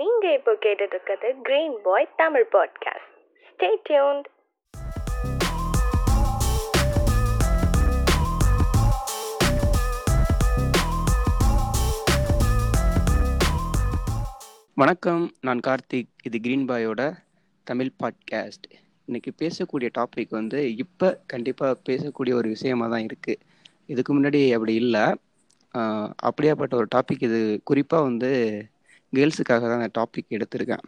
நீங்க இப்போ கேட்டுட்டு இருக்கிறது green boy Tamil podcast stay tuned வணக்கம் நான் கார்த்திக். இது கிரீன் பாயோட தமிழ் பாட்காஸ்ட் இன்னைக்கு பேசக்கூடிய டாபிக் வந்து இப்போ கண்டிப்பாக பேசக்கூடிய ஒரு விஷயமா தான் இருக்குது இதுக்கு முன்னாடி அப்படி இல்லை. அப்படியாப்பட்ட ஒரு டாபிக் இது. குறிப்பாக வந்து கேர்ள்ஸுக்காக தான் அந்த டாபிக் எடுத்திருக்கேன்.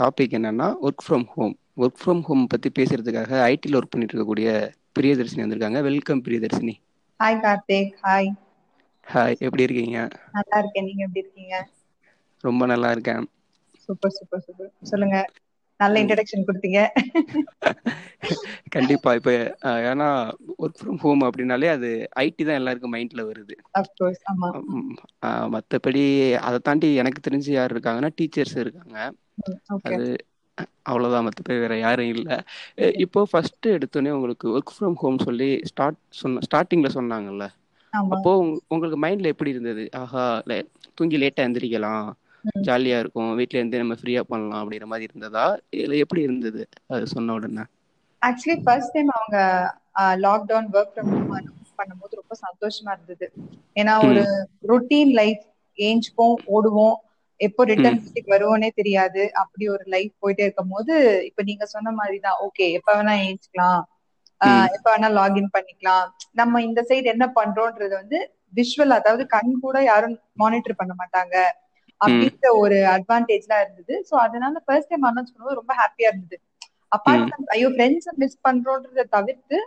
டாபிக் என்னன்னா work from home work from home பற்றி பேசுறதுக்காக ஐடியில் ஒர்க் பண்ணிட்டு இருக்கக்கூடிய பிரியதர்ஷினி வந்திருக்காங்க. Welcome Priyadharshini. Hi Karthik. Hi hi எப்படி இருக்கீங்க? நல்லா இருக்கேன். நீங்க எப்படி இருக்கீங்க? ரொம்ப நல்லா இருக்கேன். சூப்பர் சூப்பர் சூப்பர் சொல்லுங்க. நல்ல இன்ட்ரடக்ஷன் கொடுத்தீங்க. கண்டிப்பா இப்ப ஏன்னா ஒர்க் ஃப்ரம் ஹோம் அப்படின்னாலே அது ஐடி தான் எல்லாருக்கும் மைண்ட்ல வருது. மத்தபடி அதை தாண்டி எனக்கு தெரிஞ்சு யார் இருக்காங்கன்னா டீச்சர்ஸ் இருக்காங்க. அது அவ்வளவுதான் மத்தபடி வேற யாரும் இல்ல. இப்போ ஃபர்ஸ்ட் எடுத்தோடனே உங்களுக்கு ஒர்க் ஃப்ரம் ஹோம் சொல்லி ஸ்டார்ட் சொன்ன ஸ்டார்டிங்ல சொன்னாங்கல்ல. அப்போ உங்க- உங்களுக்கு மைண்ட்ல எப்படி இருந்தது? ஆஹா லே- தூங்கி லேட்டா எந்திரிக்கலாம். ஜாலியா இருக்கும். வீட்ல இருந்து நம்ம ஃப்ரீயா பண்ணலாம் அப்படிங்கிற மாதிரி இருந்ததா? இல்ல எப்படி இருந்தது? அது சொன்ன உடனே. ஆக்சுவலி ஃபர்ஸ்ட் டைம் அவங்க lockdown work from home announce பண்ணும்போது ரொம்ப சந்தோஷமா இருந்தது. ஏன்னா ஒரு ரொட்டீன் லைஃப் ஏஞ்சுப்போம் ஓடுவோம். எப்போ ரிட்டர்ன் வீட்டுக்கு வருவோனே தெரியாது. அப்படி ஒரு லைஃப் போயிட்டே இருக்கும் போது இப்ப நீங்க சொன்ன மாதிரி தான் ஓகே எப்ப வேணா ஏஞ்சுக்கலாம். எப்ப வேணா லாகின் பண்ணிக்கலாம். நம்ம இந்த சைடு என்ன பண்றோம்ன்றது வந்து விஷுவல் அதாவது கண் கூட யாரும் மானிட்டர் பண்ண மாட்டாங்க. அப்படின்ற ஒரு அட்வான்டேஜ்லாம் இருந்தது. சோ அதனால ஃபர்ஸ்ட் டைம் அனௌன்ஸ் பண்ணும்போது ரொம்ப ஹாப்பியா இருந்தது. அப்பார்ட் ஐயோ ஃப்ரெண்ட்ஸ் மிஸ் பண்றோன்றத தவிர்த்து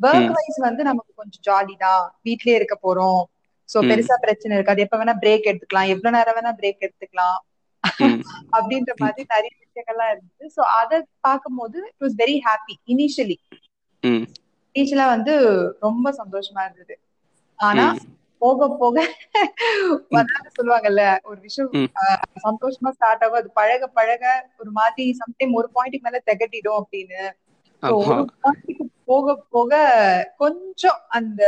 ஒர்க் வைஸ் வந்து நமக்கு கொஞ்சம் ஜாலி தான். வீட்லயே இருக்க போறோம். சோ. பெருசா பிரச்சனை இருக்காது. எப்ப வேணா பிரேக் எடுத்துக்கலாம். எவ்வளவு நேரம் வேணா பிரேக் எடுத்துக்கலாம். அப்படின்ற மாதிரி நிறைய விஷயங்கள்லாம் இருந்தது. சோ அதை பார்க்கும்போது it was very happy initially இனிஷியலா வந்து ரொம்ப சந்தோஷமா இருந்தது. ஆனா போக போக சொல்லுவாங்கல்ல. ஒரு விஷயம் சந்தோஷமா ஸ்டார்ட் ஆகும். அது பழக பழக ஒரு மாதிரி சம்டைம் ஒரு பாயிண்ட்டுக்கு மேல திகட்டிடும் அப்படின்னு. ஒரு பாயிண்ட்டுக்கு போக போக கொஞ்சம் அந்த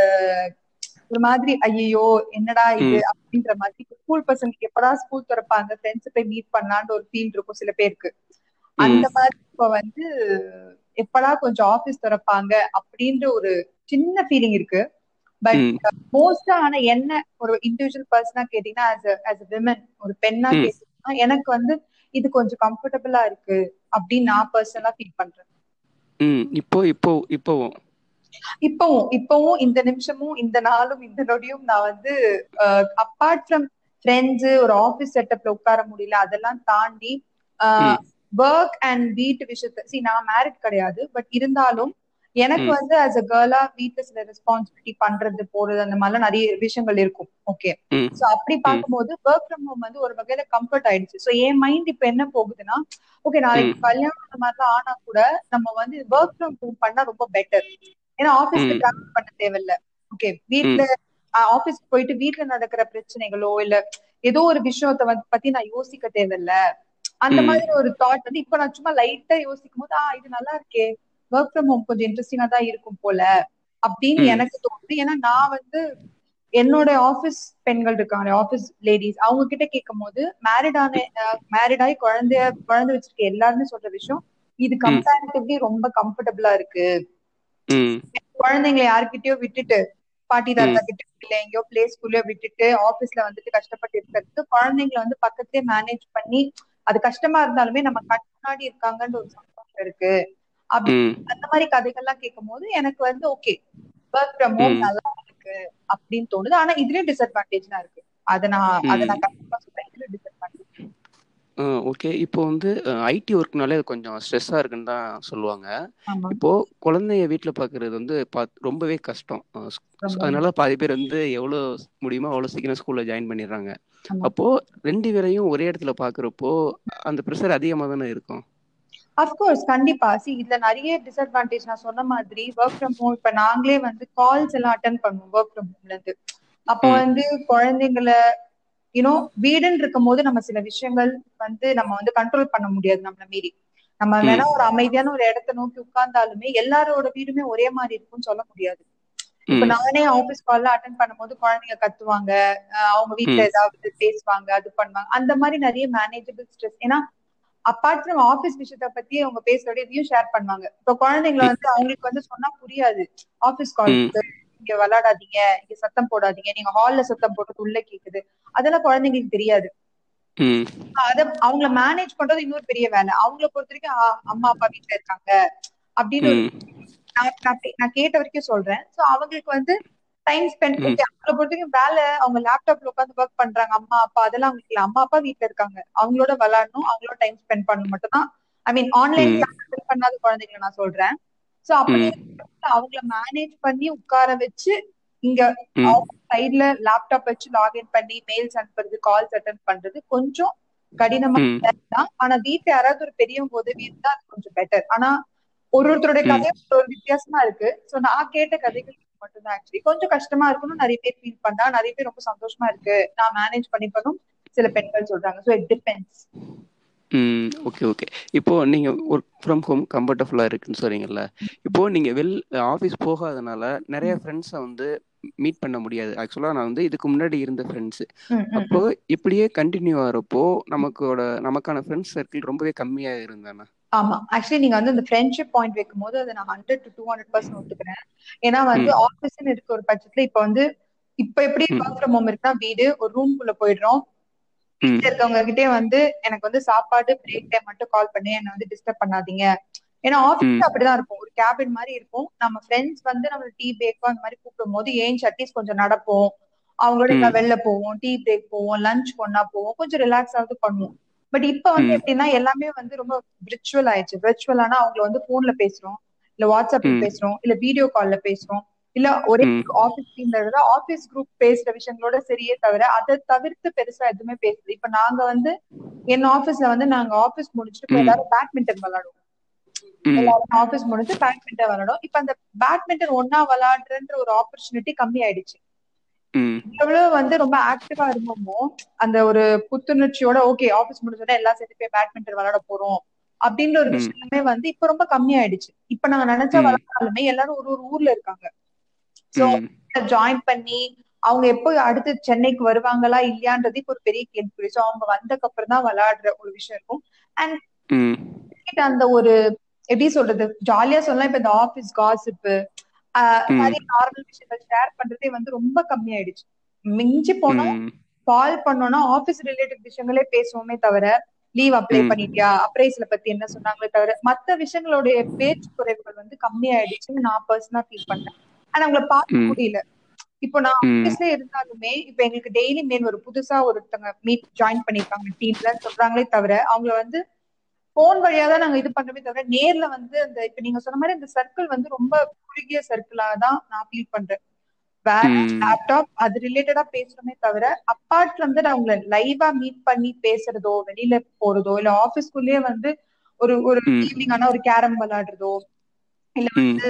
ஒரு மாதிரி ஐயோ என்னடா இது அப்படின்ற மாதிரி ஸ்கூல் பசங்களுக்கு எப்படா ஸ்கூல் திறப்பாங்க? ஃப்ரெண்ட்ஸ் போய் மீட் பண்ணலான்ற ஒரு ஃபீல் இருக்கும் சில பேருக்கு. அந்த மாதிரி இப்ப வந்து எப்படா கொஞ்சம் ஆபீஸ் திறப்பாங்க அப்படின்ற ஒரு சின்ன ஃபீலிங் இருக்கு. பட் மோஸ்டா ஆனா என்ன ஒரு இண்டிவிஜுவல் பர்சனா கேட்டீங்கன்னா ஆஸ் ஆஸ் விமன் ஒரு பெண்ணா ம். கேட்டீங்கன்னா எனக்கு வந்து இது கொஞ்சம் கம்ஃபர்டபுளா இருக்கு அப்படின்னு நான் பர்சனலா ஃபீல் பண்றேன். இப்போ இப்போ இப்போவும் இப்பவும் இப்பவும் இந்த நிமிஷமும் இந்த நாளும் இந்த நொடியும் நான் வந்து அப்பார்ட் ஃப்ரம் ஃப்ரெண்ட்ஸ் ஒரு ஆபீஸ் செட்டப்ல உட்கார முடியல அதெல்லாம் தாண்டி. ஒர்க் அண்ட் வீட்டு விஷயத்த சி நான் மேரிட் கிடையாது பட் இருந்தாலும் எனக்கு. வந்து ஆஸ் அ கேர்ளா வீட்டுல சில ரெஸ்பான்சிபிலிட்டி பண்றது போறது அந்த மாதிரிலாம் நிறைய விஷயங்கள் இருக்கும். ஓகே சோ அப்படி பார்க்கும்போது ஒர்க் ஃப்ரம் ஹோம் வந்து ஒரு வகையில கம்ஃபர்ட் ஆயிடுச்சு. சோ என் மைண்ட் இப்ப என்ன போகுதுன்னா ஓகே நாளைக்கு கல்யாணம் அந்த மாதிரிலாம் ஆனா கூட நம்ம வந்து ஒர்க் ஃப்ரம் ஹோம் பண்ணா ரொம்ப பெட்டர் ஏன்னா ஆபீஸ்க்கு. டிராவல் பண்ண தேவையில்ல. ஓகே வீட்ல ஆபீஸ்க்கு போயிட்டு வீட்ல நடக்கிற பிரச்சனைகளோ இல்ல ஏதோ ஒரு விஷயத்த வந்து பத்தி நான் யோசிக்க தேவையில்ல. அந்த. மாதிரி ஒரு தாட் வந்து இப்ப நான் சும்மா லைட்டா யோசிக்கும் போது ஆ இது நல்லா இருக்கே. ஒர்க் ஃப்ரம் ஹோம் கொஞ்சம் இன்ட்ரெஸ்டிங்கா தான் இருக்கும் போல அப்படின்னு. எனக்கு தோணுது. ஏன்னா நான் வந்து என்னோட ஆபீஸ் பெண்கள் இருக்காங்க ஆபீஸ் லேடிஸ் அவங்க கிட்ட கேட்கும் போது மேரிட் ஆன மேரிட் ஆகி குழந்தைய குழந்தை வச்சிருக்க எல்லாருமே சொல்ற விஷயம் இது கம்பேரிட்டிவ்லி ரொம்ப கம்ஃபர்டபுளா இருக்கு. குழந்தைங்களை யார்கிட்டயோ விட்டுட்டு பாட்டி தாத்தா கிட்ட இல்ல எங்கேயோ பிளே ஸ்கூல்லயோ விட்டுட்டு ஆபீஸ்ல வந்துட்டு கஷ்டப்பட்டு இருக்கிறதுக்கு குழந்தைங்களை வந்து பக்கத்துலயே மேனேஜ் பண்ணி அது கஷ்டமா இருந்தாலுமே நம்ம கண் முன்னாடி இருக்காங்கன்ற ஒரு சந்தோஷம் இருக்கு. அப்படி அந்த மாதிரி கதைகள்லாம் கேட்கும் போது எனக்கு வந்து ஓகே ஒர்க் ஃப்ரம் ஹோம். நல்லா இருக்கு அப்படின்னு தோணுது. ஆனா இதுலயும் டிஸ்அட்வான்டேஜ்லாம் இருக்கு. அத நான் அத நான் கண்டிப்பா சொல்றேன். இதுல டிஸ்அட்வான்டேஜ் ஓகே இப்போ வந்து ஐடி ஒர்க்னாலே அது கொஞ்சம் ஸ்ட்ரெஸ்ஸாக இருக்குன்னு தான் சொல்லுவாங்க. இப்போ குழந்தைய வீட்டில் பார்க்கறது வந்து பாத் ரொம்பவே கஷ்டம். அதனால பாதி பேர் வந்து எவ்வளோ முடியுமோ அவ்வளோ சீக்கிரம் ஸ்கூலில் ஜாயின் பண்ணிடுறாங்க. அப்போ ரெண்டு பேரையும் ஒரே இடத்துல பார்க்குறப்போ அந்த ப்ரெஷர் அதிகமாக தானே இருக்கும்? அஃப்கோர்ஸ் கண்டிப்பா. சி இதுல நிறைய டிஸ்அட்வான்டேஜ் நான் சொன்ன மாதிரி ஒர்க் ஃப்ரம் ஹோம் இப்ப நாங்களே வந்து கால்ஸ் எல்லாம் அட்டன் பண்ணுவோம் ஒர்க் ஃப்ரம் ஹோம்ல இருந்து. அப்போ. வந்து குழந்தைங்களை யூனோ வீடுன்னு இருக்கும் போது நம்ம சில விஷயங்கள் வந்து நம்ம வந்து கண்ட்ரோல் பண்ண முடியாது நம்மள மீறி. நம்ம. வேணா ஒரு அமைதியான ஒரு இடத்த நோக்கி உட்கார்ந்தாலுமே எல்லாரோட வீடுமே ஒரே மாதிரி இருக்கும்னு சொல்ல முடியாது. இப்ப நானே ஆபீஸ் கால்ல அட்டன் பண்ணும்போது குழந்தைங்க கத்துவாங்க அவங்க வீட்ல ம். ஏதாவது பேசுவாங்க அது பண்ணுவாங்க. அந்த மாதிரி நிறைய மேனேஜபிள் ஸ்ட்ரெஸ் ஏன்னா அப்பார்ட் ஃப்ரம் ஆபீஸ் விஷயத்த பத்தி அவங்க பேசுறோட இதையும் ஷேர் பண்ணுவாங்க. இப்ப குழந்தைங்களை வந்து அவங்களுக்கு வந்து சொன்னா புரியாது. ஆபீஸ் கால் இங்க விளையாடாதீங்க இங்க சத்தம் போடாதீங்க நீங்க ஹால்ல சத்தம் போட்டு உள்ள கேக்குது. அதெல்லாம் குழந்தைங்களுக்கு தெரியாது. அத அவங்கள மேனேஜ் பண்றது இன்னொரு பெரிய வேலை. அவங்கள பொறுத்த வரைக்கும் அம்மா அப்பா வீட்ல இருக்காங்க. அப்படின்னு நான் கேட்ட வரைக்கும் சொல்றேன். சோ அவங்களுக்கு வந்து டைம் ஸ்பெண்ட் ஓகே அவங்கள பொறுத்த வரைக்கும் வேலை அவங்க லேப்டாப்ல உட்காந்து ஒர்க் பண்றாங்க. அம்மா அப்பா அதெல்லாம் அவங்களுக்கு இல்ல. அம்மா அப்பா வீட்ல இருக்காங்க. அவங்களோட விளையாடணும் அவங்களோட டைம் ஸ்பெண்ட் பண்ணணும் மட்டும் தான் ஐ மீன் ஆன்லைன் கிளாஸ் பண்ணாத குழந்தைங்களை நான் சொல்றேன். சோ அப்படி அவங்கள மேனேஜ் பண்ணி உட்கார வச்சு இங்க சைட்ல லேப்டாப் வச்சு லாகின் பண்ணி மெயில்ஸ் அனுப்புறது கால்ஸ் அட்டன் பண்றது கொஞ்சம் கடினமா தான் ஆனா வீட்டுல யாராவது ஒரு பெரியவங்க உதவி இருந்தா அது கொஞ்சம் பெட்டர் ஆனா ஒரு ஒருத்தருடைய கதை ஒரு வித்தியாசமா இருக்கு. சோ நான் கேட்ட கதைகள் மட்டும்தான் ஆக்சுவலி கொஞ்சம் கஷ்டமா இருக்கும்னு நிறைய பேர் ஃபீல் பண்ணா நிறைய பேர் ரொம்ப சந்தோஷமா இருக்கு. நான் மேனேஜ் பண்ணிப்பனும் சில பெண்கள் சொல்றாங்க. So it depends hmm okay okay இப்போ நீங்க ஒர்க் ஃப்ரம் ஹோம் கம்ஃபர்டபுளா இருக்குன்னு சொல்றீங்கல்ல இப்போ நீங்க வெல் ஆஃபீஸ் போகாதனால நிறைய ஃப்ரெண்ட்ஸை வந்து மீட் பண்ண முடியாது. ஆக்சுவலா நான் வந்து இதுக்கு முன்னாடி இருந்த ஃப்ரெண்ட்ஸ் அப்போ இப்படியே கண்டினியூ ஆகிறப்போ நமக்கோட நமக்கான ஃப்ரெண்ட்ஸ் சர்க்கிள் ரொம்பவே கம்மியா இருந்தானே? ஆமா. ஆக்சுவலி நீங்க வந்து அந்த ஃப்ரெண்ட்ஷிப் பாயிண்ட் வைக்கும் போது அதை நான் hundred to two hundred percent ஒத்துக்கிறேன். ஏன்னா வந்து ம். ஆஃபீஸ்னு இருக்க ஒரு பட்சத்துல இப்ப வந்து இப்ப எப்படி ஒர்க் ஃப்ரம் ஹோம் இருக்குன்னா வீடு ஒரு ரூம் குள்ள போயிடுறோம். இருக்கவங்க கிட்டே வந்து எனக்கு வந்து சாப்பாடு பிரேக் டைம் மட்டும் கால் பண்ணி என்ன வந்து டிஸ்டர்ப் பண்ணாதீங்க. ஏன்னா ம். ஆஃபீஸ் அப்படிதான் இருக்கும். ஒரு கேபின் மாதிரி இருக்கும். நம்ம ஃப்ரெண்ட்ஸ் வந்து நம்ம டீ பிரேக் அந்த மாதிரி கூப்பிடும் போது ஏன் அட்லீஸ்ட் கொஞ்சம் நடப்போம்? அவங்களோட வெளில போவோம் டீ பிரேக் போவோம் லஞ்ச் ஒன்னா போவோம். கொஞ்சம் ரிலாக்ஸ் ஆகுது பண்ணுவோம். பட் இப்ப வந்து எப்படின்னா எல்லாமே வந்து ரொம்ப விர்ச்சுவல் ஆயிடுச்சு. விர்ச்சுவலானா அவங்கள வந்து போன்ல பேசுறோம். இல்ல வாட்ஸ்அப்ல பேசுறோம். இல்ல வீடியோ கால்ல பேசுறோம். இல்ல ஒரே ஆபீஸ் டீம்ல இருந்தா ஆபீஸ் குரூப் பேசுற விஷயங்களோட சரியே தவிர அதை தவிர்த்து பெருசா எதுவுமே பேசுது இப்ப நாங்க வந்து என் ஆபீஸ்ல வந்து நாங்க ஆபீஸ் முடிச்சுட்டு எல்லாரும் பேட்மிண்டன் விளையாடுவோம். எல்லாரும் ஆபீஸ் முடிச்சு பேட்மிண்டன் விளையாடும் இப்ப அந்த பேட்மிண்டன் ஒன்னா விளையாடுறன்ற ஒரு ஆப்பர்ச்சுனிட்டி கம்மி ஆயிடுச்சு எவ்வளவு வந்து ரொம்ப ஆக்டிவா இருந்தோமோ அந்த ஒரு புத்துணர்ச்சியோட ஓகே ஆபீஸ் முடிஞ்சோடனே எல்லாம் சேர்ந்து போய் பேட்மிண்டன் விளையாட போறோம் அப்படின்ற ஒரு விஷயமே வந்து இப்ப ரொம்ப கம்மி ஆயிடுச்சு இப்ப நாங்க நினைச்சா ம். விளையாடாலுமே எல்லாரும் ஒரு ஒரு ஊர்ல இருக்காங்க. சோ ஜாயின் பண்ணி அவங்க எப்போ அடுத்து சென்னைக்கு வருவாங்களா இல்லையான்றது இப்ப ஒரு பெரிய கேள்வி சோ அவங்க வந்ததுக்கு அப்புறம் தான் விளையாடுற ஒரு விஷயம் இருக்கும். அண்ட் அந்த ஒரு எப்படி சொல்றது ஜாலியா சொல்லலாம் இப்ப இந்த ஆபீஸ் காசிப்பு நிறைய நார்மல் விஷயங்கள் ஷேர் பண்றதே வந்து ரொம்ப கம்மி ஆயிடுச்சு மிஞ்சி போனா ம். கால் பண்ணோம்னா ஆபீஸ் ரிலேட்டட் விஷயங்களே பேசுவோமே தவிர லீவ் அப்ளை பண்ணிட்டியா? அப்ரைஸ்ல பத்தி என்ன சொன்னாங்களே தவிர மத்த விஷயங்களுடைய பேச்சு குறைவுகள் வந்து கம்மி ஆயிடுச்சுன்னு நான் பர்சனலா ஃபீல் பண்ணேன் ஆனா அவங்கள பார்க்க முடியல. இப்போ நான் ஆபீஸ்ல இருந்தாலுமே இப்ப எங்களுக்கு டெய்லி மெயின் ஒரு புதுசா ஒருத்தங்க மீட் ஜாயின் பண்ணிருக்காங்க டீம்ல சொல்றாங்களே தவிர அவங்கள வந்து போன் வழியா தான் நாங்க இது பண்றோமே தவிர நேர்ல வந்து அந்த இப்ப நீங்க சொன்ன மாதிரி அந்த சர்க்கிள் வந்து ரொம்ப குறுகிய சர்க்கிளா தான் நான் ஃபீல் பண்றேன். லேப்டாப் அது ரிலேட்டடா பேசுறோமே தவிர அப்பார்ட் ஃப்ரம் தட் அவங்கள லைவா மீட் பண்ணி பேசுறதோ வெளியில போறதோ இல்ல ஆபீஸ்க்குள்ளேயே வந்து ஒரு ஒரு ஈவினிங் ஆனா ஒரு கேரம் விளையாடுறதோ இல்ல வந்து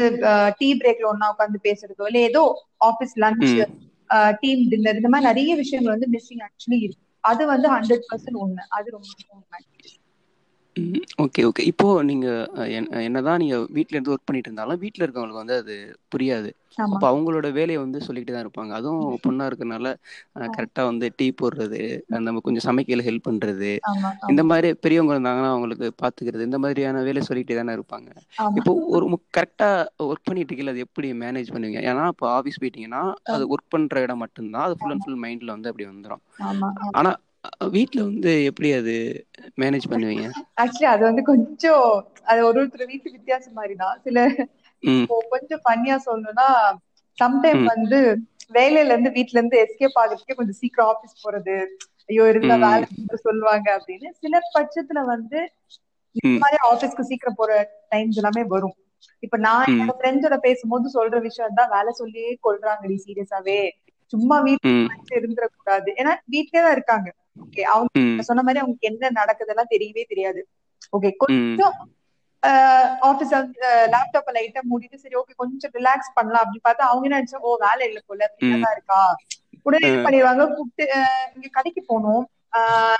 டீ பிரேக்ல ஒன்னா உட்காந்து பேசுறதோ இல்ல ஏதோ ஆபீஸ் லஞ்ச் டீம் டின்னர் இந்த மாதிரி நிறைய விஷயங்கள் வந்து மிஸ்ஸிங் ஆக்சுவலி இருக்கு. அது வந்து ஹண்ட்ரட் பர்சன்ட் உண்மை. அது ரொம்ப உண்மை. Okay okay. இப்போ நீங்க என்- என்னதான் நீங்க வீட்ல இருந்து ஒர்க் பண்ணிட்டு இருந்தாலும் வீட்ல இருக்கவங்களுக்கு வந்து அது புரியாது. ஆமா. அப்போ அவங்களோட வேலையை வந்து சொல்லிட்டு தான் இருப்பாங்க. அதுவும் பொண்ணா இருக்கறனால கரெக்டா வந்து டீ போடுறது நம்ம கொஞ்சம் சமைக்கல ஹெல்ப் பண்றது ஆமா இந்த ஆமா மாதிரி பெரியவங்க இருந்தாங்கன்னா அவங்களுக்கு பாத்துக்கிறது இந்த மாதிரியான வேலை சொல்லிட்டே தானே இருப்பாங்க. ஆமா. இப்போ ஒரு கரெக்டா ஒர்க் பண்ணிட்டு இருக்கீங்க அது எப்படி மேனேஜ் பண்ணுவீங்க? ஏன்னா இப்போ ஆஃபீஸ் போயிட்டீங்கன்னா அது ஒர்க் பண்ற இடம் மட்டும்தான். அது ஃபுல் அண்ட் ஃபுல் மைண்ட்ல வந்து அப்படி வந்துடும் ஆமா. ஆனா வீட்ல வந்து எப்படி அது மேனேஜ் பண்ணுவீங்க? ஆக்சுவலி அது வந்து கொஞ்சம் அது ஒரு ஒருத்தர் வீட்டு வித்தியாசம் மாதிரிதான். சில கொஞ்சம் பண்ணியா சொல்லணும்னா சம்டைம் வந்து வேலையில இருந்து வீட்ல இருந்து எஸ்கேப் ஆகுறதுக்கே கொஞ்சம் சீக்கிரம் ஆபீஸ் போறது. ஐயோ இருந்தா வேலை சொல்லுவாங்க அப்படின்னு. சில பட்சத்துல வந்து இந்த மாதிரி ஆபீஸ்க்கு சீக்கிரம் போற டைம்ஸ் எல்லாமே வரும். இப்ப நான் என்னோட ஃப்ரெண்ட்ஸோட பேசும்போது சொல்ற விஷயம் தான் வேலை சொல்லியே கொள்றாங்கடி சீரியஸாவே சும்மா வீட்டுல ம். இருந்துட கூடாது ஏன்னா வீட்லயே தான் இருக்காங்க. ஓகே அவங்க சொன்ன மாதிரி அவங்களுக்கு என்ன நடக்குதெல்லாம் தெரியவே தெரியாது. ஓகே கொஞ்சம் ஆபீஸ் லேப்டாப்ப லைட்டா மூடிட்டு சரி ஓகே கொஞ்சம் ரிலாக்ஸ் பண்ணலாம் அப்படின்னு பார்த்தா அவங்க என்ன நினைச்சா ஓ வேலை இல்ல போல தான் இருக்கா? உடனே என்ன பண்ணிடுவாங்க கூப்பிட்டு இங்க கடைக்கு போகணும்.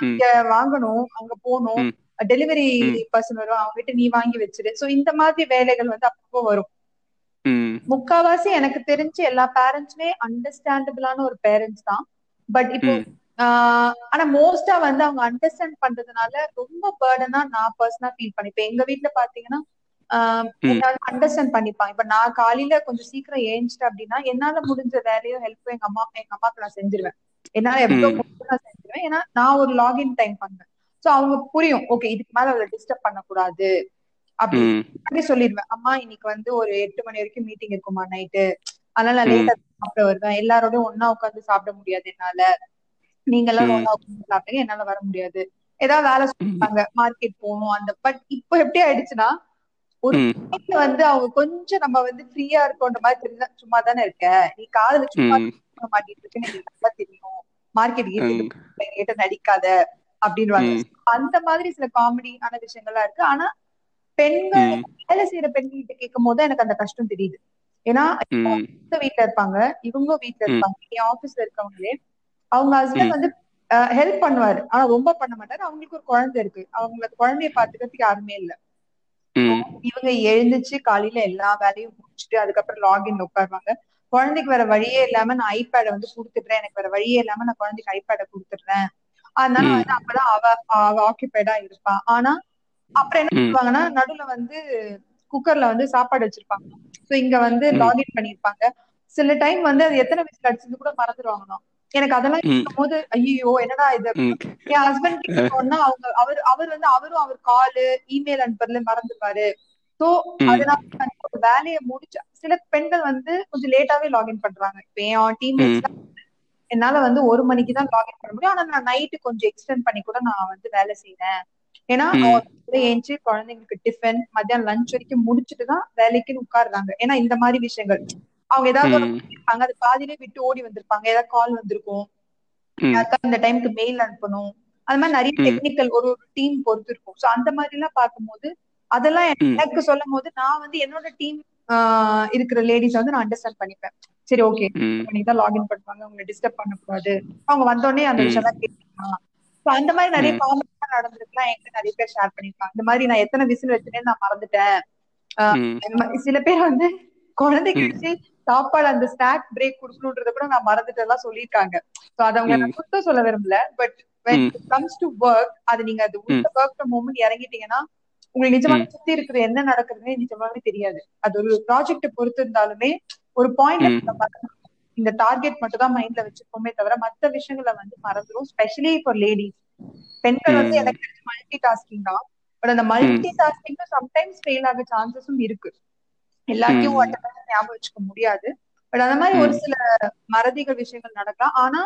இங்க வாங்கணும் அங்க போகணும். ம். டெலிவரி பர்சன் வரும் அவங்க கிட்ட நீ வாங்கி வச்சிரு. சோ இந்த மாதிரி வேலைகள் வந்து அப்பப்போ வரும். முக்காவாசி எனக்கு தெரிஞ்சு எல்லா பேரண்ட்ஸுமே அண்டர்ஸ்டாண்டபிளான ஒரு பேரண்ட்ஸ் தான். பட் இப்போ ஆனா மோஸ்டா வந்து அவங்க அண்டர்ஸ்டாண்ட் பண்றதுனால ரொம்ப பேர்டனா நான் பர்சனலா ஃபீல் பண்ணிப்பேன். எங்க வீட்ல பாத்தீங்கன்னா அண்டர்ஸ்டாண்ட் பண்ணிப்பான் இப்ப நான் காலையில கொஞ்சம் சீக்கிரம் ஏஞ்சிட்டேன் அப்படின்னா என்னால முடிஞ்ச வேலையும் ஹெல்ப் எங்க அம்மா எங்க அம்மாக்கு நான் செஞ்சிருவேன். என்னால எவ்வளவு நான் செஞ்சிருவேன். ஏன்னா நான் ஒரு லாகின் டைம் பண்ணுவேன். சோ அவங்க புரியும். ஓகே இதுக்கு மேல அவளை டிஸ்டர்ப் பண்ணக்கூடாது. அப்படி சொல்லிடுவேன். அம்மா இன்னைக்கு வந்து ஒரு எட்டு மணி வரைக்கும் மீட்டிங் இருக்குமா நைட்டு அதனால நான். லேட்டா சாப்பிட வருவேன். எல்லாரோடயும் ஒன்னா உட்காந்து சாப்பிட முடியாது என்னால. நீங்க எல்லாரும் ம். ஒன்னா உட்காந்து சாப்பிடுங்க என்னால வர முடியாது ஏதாவது வேலை. சொல்லிருப்பாங்க மார்க்கெட் போகணும் அந்த பட் இப்போ எப்படி ஆயிடுச்சுன்னா ஒரு வந்து அவங்க கொஞ்சம் நம்ம வந்து ஃப்ரீயா இருக்கோன்ற மாதிரி தெரிஞ்சா சும்மா தானே இருக்க நீ காதுல சும்மா மாட்டிட்டு இருக்கு எனக்கு நல்லா தெரியும் மார்க்கெட். கிட்ட நடிக்காத அப்படின்வாங்க. அந்த மாதிரி சில காமெடியான விஷயங்கள்லாம் இருக்கு ஆனா பெண்கள். வேலை செய்யற பெண்கிட்ட கேட்கும் போது எனக்கு அந்த கஷ்டம் தெரியுது ஏன்னா வீட்ல இருப்பாங்க இவங்க வீட்ல ம். இருப்பாங்க என் ஆபீஸ்ல இருக்கவங்களே அவங்க ஹஸ்பண்ட். வந்து ஹெல்ப் பண்ணுவாரு. ஆனா ரொம்ப பண்ண மாட்டாரு. அவங்களுக்கு ஒரு குழந்தை இருக்கு. அவங்களுக்கு குழந்தைய பாத்துக்கிறதுக்கு யாருமே இல்ல. இவங்க எழுந்துச்சு காலையில எல்லா வேலையும் முடிச்சுட்டு அதுக்கப்புறம் லாகின் உட்காருவாங்க. குழந்தைக்கு வேற வழியே இல்லாம நான் ஐபேட வந்து கொடுத்துடுறேன். எனக்கு வேற வழியே இல்லாம நான் குழந்தைக்கு ஐபேட கொடுத்துடுறேன். அதனால. வந்து அப்பதான் அவ அவ ஆக்கியபைடா இருப்பா. ஆனா அப்புறம் என்ன. பண்ணுவாங்கன்னா நடுவுல வந்து குக்கர்ல வந்து சாப்பாடு வச்சிருப்பாங்க. சோ இங்க வந்து. லாகின் பண்ணிருப்பாங்க. சில டைம் வந்து அது எத்தனை விசில் அடிச்சது கூட மறந்துடுவாங்களாம் எனக்கு அதெல்லாம் ம். கேட்கும் போது ஐயோ என்னடா இது. என் ஹஸ்பண்ட் கிட்ட சொன்னா அவங்க அவர் அவர் வந்து அவரும் அவர் காலு இமெயில் அனுப்புறதுல மறந்துருவாரு சோ. அதனால வேலையை முடிச்சு சில பெண்கள் வந்து கொஞ்சம் லேட்டாவே லாகின் பண்றாங்க. இப்ப என் டீம்மேட்ஸ் என்னால வந்து ஒரு மணிக்கு தான் லாகின் பண்ண முடியும். ஆனா நான் நைட்டு கொஞ்சம் எக்ஸ்டெண்ட் பண்ணி கூட நான் வந்து வேலை செய்யறேன் ஏன்னா ஏஞ்சி குழந்தைங்களுக்கு டிஃபன் மத்தியானம் லஞ்ச் வரைக்கும் முடிச்சுட்டு தான் வேலைக்குன்னு உட்காருறாங்க. ஏன்னா இந்த மாதிரி விஷயங்கள். அவங்க ஏதாவது. இருப்பாங்க அது பாதியிலே விட்டு ஓடி வந்திருப்பாங்க. ஏதாவது கால் வந்திருக்கும். ம். யாருக்காவது இந்த டைம்க்கு மெயில் அனுப்பணும். அது மாதிரி நிறைய. டெக்னிக்கல் ஒரு ஒரு டீம் பொறுத்து இருக்கும். சோ அந்த மாதிரி எல்லாம் பார்க்கும்போது அதெல்லாம். எனக்கு சொல்லும் போது நான் வந்து என்னோட டீம் இருக்கிற லேடிஸ் வந்து நான் அண்டர்ஸ்டாண்ட் பண்ணிப்பேன். சரி ஓகே தான் லாகின் பண்ணுவாங்க. அவங்களை டிஸ்டர்ப் பண்ணக்கூடாது. அவங்க வந்தோடனே அந்த. விஷயம் சோ அந்த மாதிரி நிறைய. காமெடி நடந்திருக்கலாம் என்கிட்ட நிறைய பேர் ஷேர் பண்ணிருக்காங்க இந்த மாதிரி நான் எத்தனை விசில் வச்சுட்டேன்னு நான் மறந்துட்டேன். சில பேர் வந்து குழந்தைக்கு சாப்பாடு அந்த ஸ்நாக் பிரேக் கொடுக்கணுன்றத கூட நான் மறந்துட்டெல்லாம் சொல்லியிருக்காங்க. சோ அதை அவங்க. நான் குத்தம் சொல்ல விரும்பல. But it comes to work அது நீங்க அது உள்ள ஒர்க் ஃப்ரம் ஹோம்னு இறங்கிட்டீங்கன்னா உங்களுக்கு நிஜமா. சுத்தி இருக்கிற என்ன நடக்குதுன்னே நிஜமாவே தெரியாது. அது ஒரு ப்ராஜெக்ட் பொறுத்து இருந்தாலுமே ஒரு பாயிண்ட். இந்த டார்கெட் மட்டும் தான் மைண்ட்ல வச்சிருக்கோமே தவிர மத்த விஷயங்களை வந்து மறந்துடும் ஸ்பெஷலி ஃபார் லேடிஸ் பெண்கள் வந்து. எனக்கு மல்டி டாஸ்கிங் தான். பட் அந்த மல்டி டாஸ்கிங் சம்டைம்ஸ் ஃபெயில் ஆக சான்சஸும் இருக்கு. எல்லாத்தையும் ஞாபகம் வச்சுக்க முடியாது. பட் அந்த மாதிரி ஒரு. சில மறதிகள் விஷயங்கள் நடக்கலாம். ஆனா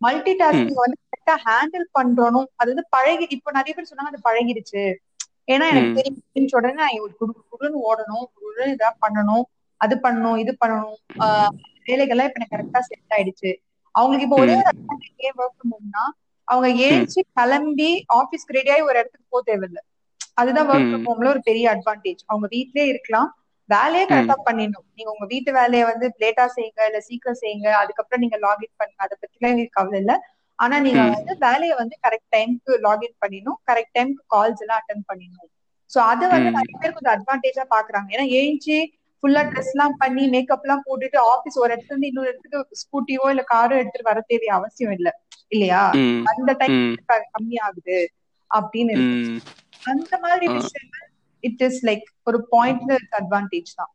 மல்டி டாஸ்கிங் வந்து கரெக்டா ஹேண்டில் பண்றணும். அது வந்து பழகி இப்ப நிறைய பேர் சொன்னாங்க அது பழகிருச்சு. ஏன்னா எனக்கு. தெரியும் உடனே நான் ஒரு குடு குடுன்னு ஓடணும். குடு இதா பண்ணணும். அது பண்ணணும் இது பண்ணணும். வேலைகள்லாம் இப்ப எனக்கு கரெக்டா செட் ஆயிடுச்சு. அவங்களுக்கு இப்ப ஒரே ஏன் ஒர்க் ஹோம்னா அவங்க ஏஞ்சி கிளம்பி ஆபீஸ்க்கு ரெடியாகி ஒரு இடத்துக்கு போக தேவையில்லை. அதுதான் ஒர்க் ஃப்ரம். ஹோம்ல ஒரு பெரிய அட்வான்டேஜ் அவங்க வீட்லயே இருக்கலாம். வேலையே கரெக்டா பண்ணிடணும் நீங்க உங்க வீட்டு வேலையை வந்து லேட்டா செய்யுங்க இல்ல சீக்கிரம் செய்யுங்க அதுக்கப்புறம் நீங்க லாகின் பண்ணுங்க அதை பத்திலாம் எங்களுக்கு கவலை இல்ல ஆனா நீங்க. வந்து வேலையை வந்து கரெக்ட் டைம்க்கு லாகின் பண்ணிடணும் கரெக்ட் டைம்க்கு கால்ஸ் எல்லாம் அட்டன் பண்ணிடணும் சோ அது வந்து. நிறைய பேர் கொஞ்சம் அட்வான்டேஜா பாக்குறாங்க ஏன்னா ஏஞ்சி ஃபுல்லா ட்ரெஸ் எல்லாம் பண்ணி மேக்கப் எல்லாம் போட்டுட்டு ஆபீஸ் ஒரு இடத்துல இருந்து இன்னொரு இடத்துக்கு ஸ்கூட்டியோ இல்ல காரோ எடுத்துட்டு வர தேவைய அவசியம் இல்ல இல்லையா. அந்த டைம். கம்மி ஆகுது அப்படின்னு. அந்த மாதிரி. விஷயங்கள் இட் இஸ் லைக் ஒரு பாயிண்ட்ல அட்வான்டேஜ் தான்.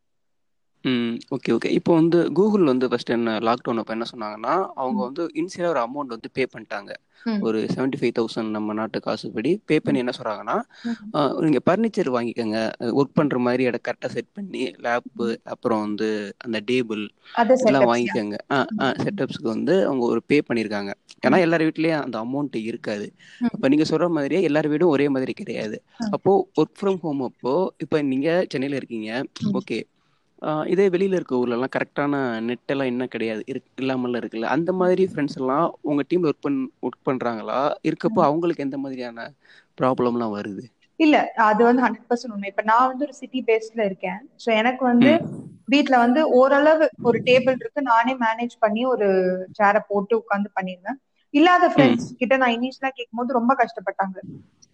ம் ஓகே ஓகே இப்போ வந்து கூகுள் வந்து ஃபர்ஸ்ட் என்ன லாக்டவுன் அப்போ என்ன சொன்னாங்கன்னா அவங்க ம். வந்து இனிஷியலாக ஒரு அமௌண்ட் வந்து பே பண்ணிட்டாங்க. ம். ஒரு செவன்டி ஃபைவ் தௌசண்ட் நம்ம நாட்டு காசுபடி பே பண்ணி என்ன சொல்கிறாங்கன்னா ம். நீங்கள் ஃபர்னிச்சர் வாங்கிக்கோங்க. ஒர்க் பண்ணுற மாதிரி இடம் கரெக்டாக செட் பண்ணி லேப்பு அப்புறம் வந்து அந்த டேபிள் அது இதெல்லாம் செட்டப்ஸ் வாங்கிக்கோங்க. ஆ ஆ செட்டப்ஸ்க்கு வந்து அவங்க ஒரு பே பண்ணியிருக்காங்க ஏன்னா எல்லார் வீட்லேயும் அந்த அமௌண்ட் இருக்காது. ம். அப்போ நீங்கள் சொல்கிற மாதிரியே எல்லார் வீடும் ஒரே மாதிரி கிடையாது. ம். அப்போது ஒர்க் ஃப்ரம் ஹோம் அப்போது இப்போ நீங்கள் சென்னையில் இருக்கீங்க. ம். ஓகே இதே வெளியில் இருக்க ஊர்லலாம் கரெக்டான நெட் எல்லாம் இன்னும் கிடையாது. இருக்கு இல்லாமலாம் இருக்குல்ல. அந்த மாதிரி ஃப்ரெண்ட்ஸ் எல்லாம் உங்கள் டீமில் ஒர்க் பண் ஒர்க் பண்ணுறாங்களா இருக்கப்போ அவங்களுக்கு எந்த மாதிரியான ப்ராப்ளம்லாம் வருது? இல்ல அது வந்து ஹண்ட்ரட் பர்சன்ட் உண்மை. இப்ப நான் வந்து ஒரு சிட்டி பேஸ்ட்ல இருக்கேன். சோ எனக்கு வந்து ம். வீட்ல வந்து ஓரளவு ஒரு டேபிள் இருக்கு. நானே மேனேஜ் பண்ணி ஒரு சேரை போட்டு உட்காந்து பண்ணிருவேன் இல்லாத ஃப்ரெண்ட்ஸ் கிட்ட நான் இனிஷியலா கேட்கும்போது ரொம்ப கஷ்டப்பட்டாங்க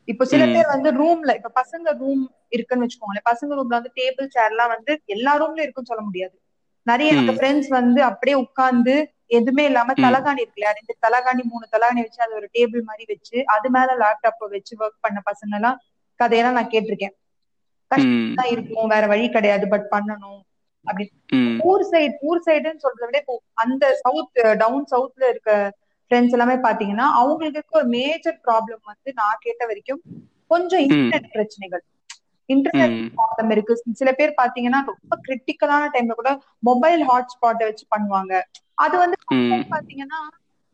இப்போ சில. பேர் வந்து ரூம்ல இப்ப பசங்க ரூம் இருக்குன்னு வச்சுக்கோங்களேன் பசங்க ரூம்ல வந்து டேபிள் சேர் எல்லாம் வந்து எல்லா ரூம்லயும் இருக்குன்னு சொல்ல முடியாது நிறைய. அந்த ஃப்ரெண்ட்ஸ் வந்து அப்படியே உட்கார்ந்து எதுவுமே இல்லாம. தலகாணி இருக்கு இல்லையா ரெண்டு தலகாணி மூணு தலகாணி வச்சு அது ஒரு டேபிள் மாதிரி வச்சு அது மேல லேப்டாப்ப வச்சு ஒர்க் பண்ண பசங்க எல்லாம் கதையெல்லாம் நான் கேட்டிருக்கேன் ம். தான் இருக்கும் வேற வழி கிடையாது பட் பண்ணணும் அப்படி ம். ஊர் சைடு ஊர் சைடுன்னு சொல்றதை விட இப்போ அந்த சவுத் டவுன் சவுத்ல இருக்க ஃப்ரெண்ட்ஸ் எல்லாமே பாத்தீங்கன்னா அவங்களுக்கு இருக்க ஒரு மேஜர் ப்ராப்ளம் வந்து நான் கேட்ட வரைக்கும் கொஞ்சம். இன்டர்நெட் பிரச்சனைகள் இன்டர்நெட். ப்ராப்ளம் இருக்கு சில பேர் பாத்தீங்கன்னா ரொம்ப கிரிட்டிக்கலான டைம்ல கூட மொபைல் ஹாட்ஸ்பாட்டை வச்சு பண்ணுவாங்க அது வந்து. பாத்தீங்கன்னா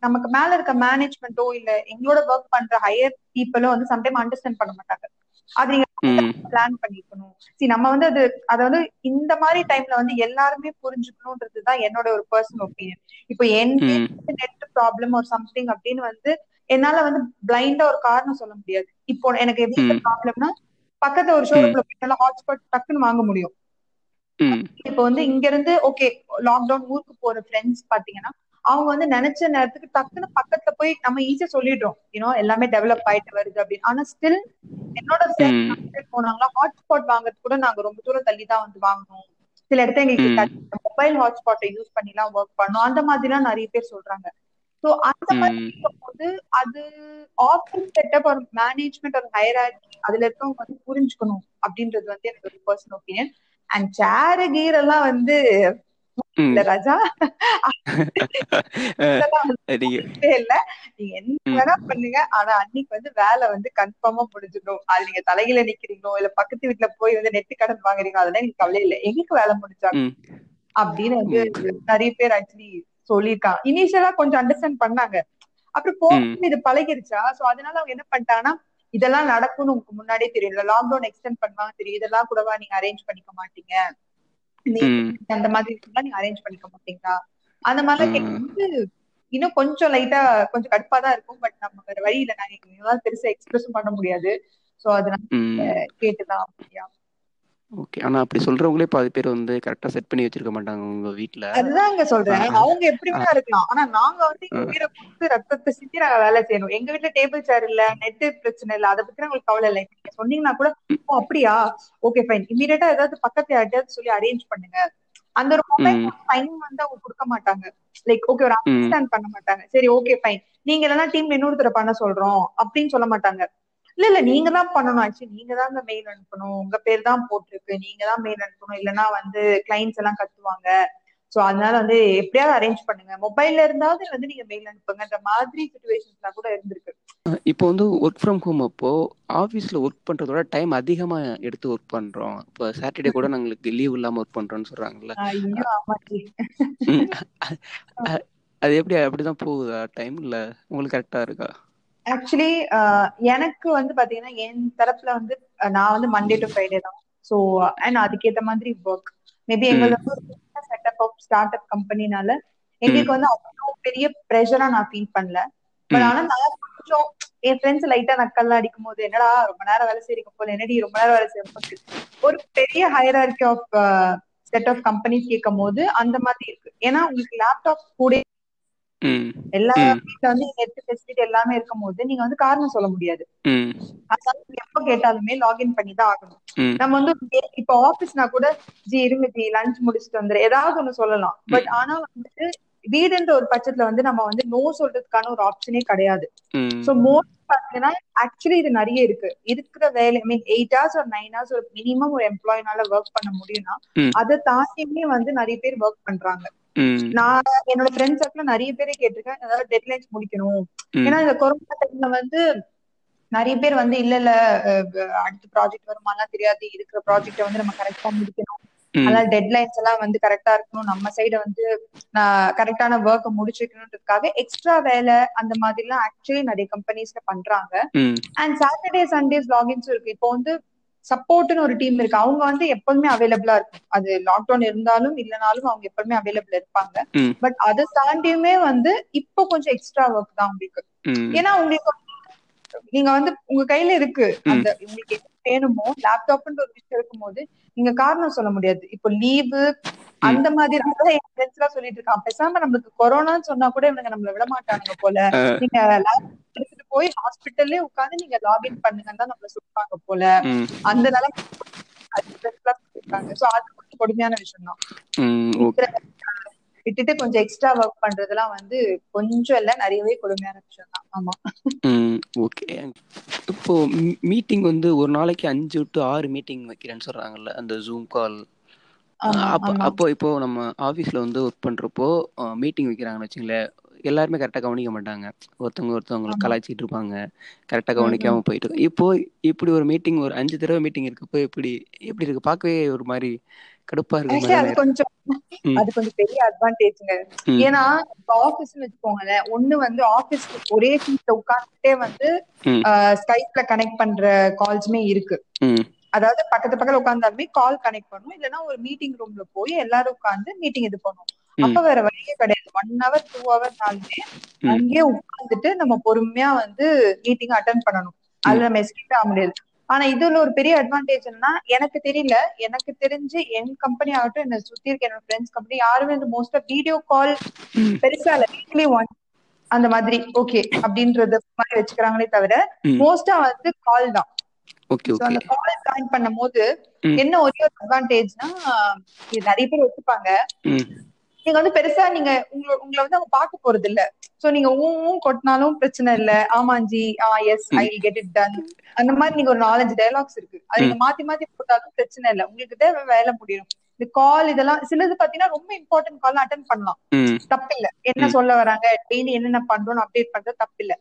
நமக்கு மேல இருக்க மேனேஜ்மெண்ட்டோ இல்ல எங்களோட ஒர்க் பண்ற ஹையர் பீப்புளோ வந்து சம்டைம் அண்டர்ஸ்டாண்ட் பண்ண மாட்டாங்க அது நீங்க. பிளான் பண்ணிக்கணும் சி நம்ம வந்து அது அத வந்து இந்த மாதிரி டைம்ல வந்து எல்லாருமே புரிஞ்சுக்கணும்ன்றதுதான் என்னோட ஒரு பர்சனல் ஒப்பீனியன் இப்போ என். நெட் ப்ராப்ளம் ஒரு சம்திங் அப்படின்னு வந்து என்னால வந்து பிளைண்டா ஒரு காரணம் சொல்ல முடியாது இப்போ எனக்கு ம். ப்ராப்ளம்னா பக்கத்துல ஒரு ஷோரூம்ல ஹாட்ஸ்பாட் டக்குன்னு வாங்க முடியும். இப்போ வந்து இங்க இருந்து ஓகே லாக்டவுன் ஊருக்கு போற ஃப்ரெண்ட்ஸ் பாத்தீங்கன்னா அவங்க வந்து நினைச்ச நேரத்துக்கு டக்குன்னு பக்கத்துல போய் நம்ம ஈஸியா சொல்லிடுறோம். யூனோ எல்லாமே டெவலப் ஆயிட்டு வருது அப்படின்னு. ஆனா ஸ்டில் என்னோட போனாங்களா ஹாட்ஸ்பாட் வாங்குறது கூட நாங்க ரொம்ப தூரம் தள்ளி தான் வந்து வாங்கணும் சில இடத்துல. எங்களுக்கு மொபைல் ஹாட்ஸ்பாட்டை யூஸ் பண்ணி எல்லாம் ஒர்க் பண்ணோம். அந்த மாதிரி எல்லாம் நிறைய பேர் சொல்றாங்க. சோ அந்த மாதிரி. இருக்கும்போது அது ஆஃபீஸ் செட்டப் ஒரு மேனேஜ்மெண்ட் ஒரு ஹையரார்கி அதுல இருக்கவங்க வந்து புரிஞ்சுக்கணும் அப்படின்றது வந்து எனக்கு ஒரு பர்சனல் ஒப்பீனியன் அண்ட் சேர் கீர் எல்லாம் வந்து. இல்ல ராஜா. இல்ல. நீங்க என்ன. வேணா பண்ணுங்க. ஆனா அன்னைக்கு வந்து வேலை வந்து கன்ஃபார்மா முடிஞ்சிடும் அது நீங்க தலையில நிக்கிறீங்களோ இல்ல பக்கத்து வீட்டுல போய் வந்து நெட்டு கடன் வாங்குறீங்களோ அதெல்லாம் எனக்கு கவலை இல்லை. எங்களுக்கு வேலை முடிஞ்சாங்க. அப்படின்னு வந்து. நிறைய பேர் ஆக்சுவலி சொல்லியிருக்காங்க. இனிஷியலா கொஞ்சம் அண்டர்ஸ்டாண்ட் பண்ணாங்க. அப்புறம் போக ம். இது பழகிருச்சா? சோ அதனால அவங்க என்ன பண்ணிட்டாங்கன்னா இதெல்லாம் நடக்கும்னு உங்களுக்கு முன்னாடியே தெரியும். லாக்டவுன் எக்ஸ்டெண்ட் பண்ணுவாங்க தெரியும். இதெல்லாம் கூடவா நீங்க அரேஞ்ச் பண்ணிக்க மாட்டீங்க. அந்த மாதிரி நீங்க அரேஞ்ச் பண்ணிக்க மாட்டீங்களா? அந்த மாதிரிலாம் ம். கேட்கும்போது இன்னும் கொஞ்சம் லைட்டா கொஞ்சம் கடுப்பா தான் இருக்கும். பட் நம்ம வேற வழி இல்ல. நாங்க பெருசா எக்ஸ்பிரஸும் பண்ண முடியாது. சோ அதனால. கேட்டுதான் அப்படியா? ஓகே. ஆனா அப்படி சொல்றவங்களே பாதி பேர் வந்து கரெக்டா செட் பண்ணி வச்சிருக்க மாட்டாங்க உங்க வீட்ல. அதுதாங்க சொல்றேன். அவங்க எப்படி வேணா இருக்கலாம். ஆனா நாங்க வந்து உயிரை கொடுத்து ரத்தத்தை சிந்தி நாங்க வேலை செய்யணும். எங்க வீட்டுல டேபிள் சேர் இல்ல நெட் பிரச்சனை இல்ல அதை பத்தி உங்களுக்கு கவலை இல்லை. நீங்க சொன்னீங்கன்னா கூட ஓ அப்படியா? ஓகே ஃபைன் இமீடியட்டா ஏதாவது பக்கத்துல யார்ட்டையாவது சொல்லி அரேஞ்ச் பண்ணுங்க. அந்த ஒரு மொபைல். டைம் வந்து அவங்க கொடுக்க மாட்டாங்க. லைக் ஓகே ஒரு. அண்டர்ஸ்டாண்ட் பண்ண மாட்டாங்க. சரி ஓகே ஃபைன் நீங்க இல்லைன்னா டீம்ல இன்னொருத்தர பண்ண சொல்றோம் அப்படின்னு சொல்ல மாட்டாங்க. இல்ல இல்ல நீங்க தான் பண்ணணும். ஆக்சுவலி நீங்க தான் மெயில் அனுப்பணும். உங்க பேர் தான் போட்டிருக்கு. நீங்க தான் மெயில் அனுப்பணும். இல்லைன்னா வந்து கிளைண்ட்ஸ் எல்லாம் கத்துவாங்க. சோ அதனால வந்து எப்படியாவது அரேஞ்ச் பண்ணுங்க. மொபைல்ல இருந்தாவது வந்து நீங்க மெயில் அனுப்புங்கன்ற மாதிரி சுச்சுவேஷன்ஸ்லாம் கூட இருந்திருக்கு. இப்போ வந்து ஒர்க் ஃப்ரம் ஹோம் அப்போ ஆஃபீஸில் ஒர்க் பண்ணுறதோட டைம் அதிகமாக எடுத்து ஒர்க் பண்ணுறோம் இப்போ சாட்டர்டே கூட நாங்களுக்கு லீவ் இல்லாமல் ஒர்க் ஐயோ ஆமாச்சி அது எப்படி அப்படிதான் போகுதா? டைம் இல்லை உங்களுக்கு கரெக்டாக இருக்கா? ஆக்சுவலி எனக்கு வந்து பாத்தீங்கன்னா என் தரப்புல வந்து நான் வந்து மண்டே டு ஃப்ரைடே தான். ஸோ அண்ட் அதுக்கேத்த மாதிரி ஒர்க் மேபி எங்களுக்கு செட்டப் ஆஃப் ஸ்டார்ட் அப் கம்பெனினால எங்களுக்கு வந்து அவ்வளோ பெரிய ப்ரெஷரா நான் ஃபீல் பண்ணல. பட். ஆனா நான் கொஞ்சம் என் ஃப்ரெண்ட்ஸ் லைட்டா நக்கல்லாம் அடிக்கும் போது என்னடா ரொம்ப நேரம் வேலை செய்றீங்க போல என்னடி ரொம்ப நேரம் வேலை செய்யும் போது? ஒரு பெரிய hierarchy of set of companies கேட்கும் போது அந்த மாதிரி இருக்கு. ஏன்னா உங்களுக்கு லேப்டாப் கூட எல்லா ம். வீட்ல வந்து நெட் ஃபெசிலிட்டி எல்லாமே இருக்கும் போது நீங்க வந்து காரணம் சொல்ல முடியாது. அதனால நீங்க எப்ப கேட்டாலுமே லாகின் பண்ணி தான் ஆகணும். நம்ம வந்து இப்ப ஆபீஸ்னா கூட ஜி இருங்க ஜி லஞ்ச் முடிச்சுட்டு வந்துரு. ஏதாவது ஒண்ணு சொல்லலாம். பட் ஆனா வந்துட்டு வீடுன்ற ஒரு பட்சத்துல வந்து நம்ம வந்து நோ சொல்றதுக்கான ஒரு ஆப்ஷனே கிடையாது. சோ மோஸ்ட் பாத்தீங்கன்னா ஆக்சுவலி இது நிறைய இருக்கு. இருக்கிற வேலை ஐ மீன் எயிட் ஹவர்ஸ் ஒரு நைன் ஹவர்ஸ் ஒரு மினிமம் ஒரு எம்ப்ளாயினால ஒர்க் பண்ண முடியும்னா. அதை தாண்டியுமே வந்து நிறைய பேர் ஒர்க் பண்றாங்க. நான் என்னோட ஃப்ரெண்ட்ஸ் சர்க்கிள் நிறைய பேரை கேட்டிருக்கேன். ஏதாவது டெட்லைன்ஸ் முடிக்கணும். ஏன்னா இந்த கொரோனா டைம்ல வந்து நிறைய பேர் வந்து இல்ல இல்ல அடுத்த ப்ராஜெக்ட் வருமாலாம் தெரியாது. இருக்கிற ப்ராஜெக்ட வந்து நம்ம கரெக்டா முடிக்கணும். அதனால டெட்லைன்ஸ் எல்லாம் வந்து கரெக்டா இருக்கணும். நம்ம சைட வந்து கரெக்டான ஒர்க்கை முடிச்சுக்கணுன்றதுக்காக எக்ஸ்ட்ரா வேலை அந்த மாதிரி எல்லாம் ஆக்சுவலி நிறைய கம்பெனிஸ்ல பண்றாங்க. அண்ட் சாட்டர்டே சண்டேஸ் லாகின்ஸ் இருக்கு. இப்போ வந்து சப்போர்ட்னு ஒரு டீம் இருக்கு. அவங்க வந்து எப்பவுமே அவைலபிளா இருக்கும். அது லாக்டவுன் இருந்தாலும் இல்லனாலும் அவங்க எப்பவுமே அவைலபிள் இருப்பாங்க. பட் அதை தாண்டியுமே வந்து இப்போ கொஞ்சம் எக்ஸ்ட்ரா ஒர்க் தான் உங்களுக்கு ஏன்னா உங்களுக்கு நீங்க வந்து உங்க கையில இருக்கு. அந்த உங்களுக்கு என்ன வேணுமோ லேப்டாப்ன்ற ஒரு விஷயம் இருக்கும்போது நீங்க காரணம் சொல்ல முடியாது. இப்போ லீவு அந்த மாதிரி எல்லாம் சொல்லிட்டு இருக்கான் பேசாம நம்மளுக்கு கொரோனான்னு சொன்னா கூட இவங்க நம்மள விட மாட்டானுங்க போல. நீங்க எடுத்துட்டு போய் ஹாஸ்பிட்டல்லே உட்கார்ந்து நீங்க லாகின் பண்ணுங்கன்னு தான் நம்மள சொல்லுவாங்க போல. அந்த கொஞ்சம் கொடுமையான விஷயம் தான் விட்டுட்டு கொஞ்சம் எக்ஸ்ட்ரா ஒர்க் பண்றதெல்லாம் வந்து கொஞ்சம் இல்ல நிறையவே கொடுமையான விஷயம் தான் ஆமா ஓகே இப்போ மீட்டிங் வந்து ஒரு நாளைக்கு அஞ்சு டு ஆறு மீட்டிங் வைக்கிறேன்னு சொல்றாங்கல்ல அந்த ஜூம் கால் அப்போ அப்போ இப்போ நம்ம ஆஃபீஸில் வந்து ஒர்க் பண்ணுறப்போ மீட்டிங் வைக்கிறாங்கன்னு வச்சுங்களேன் எல்லாருமே கரெக்டாக கவனிக்க மாட்டாங்க. ஒருத்தவங்க ஒருத்தவங்களை கலாய்ச்சிட்டு இருப்பாங்க. கரெக்டாக. கவனிக்காம போயிட்டு. இப்போ இப்படி ஒரு மீட்டிங் ஒரு அஞ்சு தடவை மீட்டிங் இருக்கப்போ எப்படி எப்படி இருக்கு? பார்க்கவே ஒரு மாதிரி கடுப்பா இருக்க அது கொஞ்சம் அது கொஞ்சம் பெரிய அட்வான்டேஜ்ங்க ஏன்னா இப்ப ஆபீஸ்னு வச்சுக்கோங்களேன் ஒண்ணு வந்து ஆபீஸ்ல ஒரே சீட்ல உட்கார்ந்துட்டே வந்து ஸ்கைப்ல கனெக்ட் பண்ற கால்ஸுமே இருக்கு. அதாவது பக்கத்து பக்கத்துல உட்கார்ந்தாலுமே கால் கனெக்ட் பண்ணும். இல்லைன்னா ஒரு மீட்டிங் ரூம்ல போய் எல்லாரும் உட்கார்ந்து மீட்டிங் இது பண்ணும். ம். அப்ப வேற வழியே கிடையாது. ஒன் ஹவர் டூ ஹவர்னாலுமே ம். அங்கேயே உட்கார்ந்துட்டு நம்ம பொறுமையா வந்து மீட்டிங் அட்டன் பண்ணணும். அதுல நம்ம எஸ்கேப் ஆக முடியாது. ஆனா இதுல ஒரு பெரிய அட்வான்டேஜ் என்னன்னா எனக்கு தெரியல. எனக்கு தெரிஞ்சு என் கம்பெனி ஆகட்டும் என்ன சுத்தி இருக்க என்னோட ஃப்ரெண்ட்ஸ் கம்பெனி யாருமே இந்த மோஸ்டா வீடியோ கால் பெருசா இல்ல. வீக்லி ஒன் அந்த மாதிரி. ஓகே அப்படின்றது மாதிரி வச்சுக்கிறாங்களே தவிர மோஸ்டா வந்து கால் தான். அந்த கால் ஜாயின் பண்ணும் போது என்ன ஒரே ஒரு அட்வான்டேஜ்னா நிறைய பேர் ஒத்துப்பாங்க. ம். நீங்க வந்து பெருசா நீங்க உங்களை உங்களை வந்து அவங்க பார்க்க போறது இல்ல சோ நீங்க ஊ ஊ கொட்டினாலும் பிரச்சனை இல்ல. ஆமாஞ்சி ஆ yes I get it done அந்த மாதிரி நீங்க ஒரு நாலஞ்சு டயலாக்ஸ் இருக்கு. அது நீங்க மாத்தி மாத்தி போட்டாலும் பிரச்சனை இல்ல. உங்களுக்கு தேவை வேலை முடியும். இந்த கால் இதெல்லாம் சிலது பாத்தீங்கன்னா ரொம்ப இம்பார்ட்டன்ட் கால் அட்டன் பண்ணலாம். தப்பு இல்ல என்ன சொல்ல வராங்க? டெய்லி என்னென்ன பண்றோம்னு அப்டேட் பண்றது தப்பு இல்ல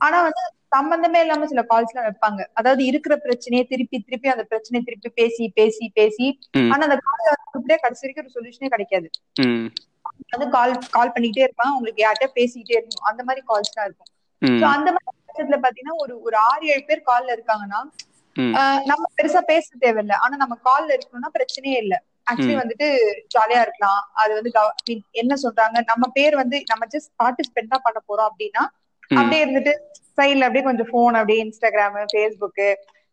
ஆனா வந்து சம்பந்தமே இல்லாம சில கால்ஸ் எல்லாம் வைப்பாங்க. அதாவது இருக்கிற பிரச்சனையை திருப்பி திருப்பி அந்த பிரச்சனையை திருப்பி பேசி பேசி பேசி ஆனா அந்த கால் அப்படியே கடைசி வரைக்கும் ஒரு சொல்யூஷனே கிடைக்காது. வந்து கால் கால் பண்ணிக்கிட்டே இருப்பான் உங்களுக்கு யார்கிட்ட பேசிக்கிட்டே இருக்கணும் அந்த மாதிரி கால்ஸ் தான் இருக்கும். அந்த மாதிரி பட்சத்துல பாத்தீங்கன்னா ஒரு ஒரு ஆறு ஏழு பேர் கால்ல இருக்காங்கன்னா நம்ம பெருசா பேச தேவையில்ல. ஆனா நம்ம கால்ல இருக்கணும்னா பிரச்சனையே இல்ல. ஆக்சுவலி வந்துட்டு ஜாலியா இருக்கலாம். அது வந்து என்ன சொல்றாங்க? நம்ம பேர் வந்து நம்ம ஜஸ்ட் பார்ட்டிசிபேட் தான் பண்ண போறோம் அப்படின்னா அப்படியே இருந்துட்டு சைட்ல அப்படியே கொஞ்சம் போன் அப்படியே இன்ஸ்டாகிராம் ஃபேஸ்புக்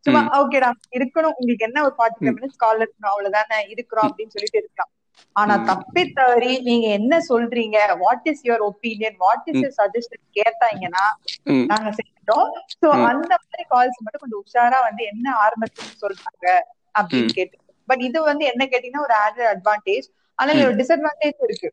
சும்மா ஓகேடா இருக்கணும். உங்களுக்கு என்ன ஒரு ஃபார்ட்டி ஃபைவ் மினிட்ஸ் கால் இருக்கணும்? அவ்வளவுதானே இருக்கிறோம். அப்படின்னு சொல்லிட்டு இருக்கலாம். ஆனா தப்பி தவறி நீங்க என்ன சொல்றீங்க? What is your opinion what is your suggestion கேட்டாங்கன்னா நாங்க செஞ்சுட்டோம் சோ அந்த மாதிரி கால்ஸ் மட்டும் கொஞ்சம் உஷாரா வந்து என்ன ஆரம்பத்துல சொல்றாங்க அப்படின்னு கேட்டு பட் இது வந்து என்ன கேட்டீங்கன்னா ஒரு ஆடட் அட்வான்டேஜ் ஆனா ஒரு டிஸ்அட்வான்டேஜ் இருக்கு.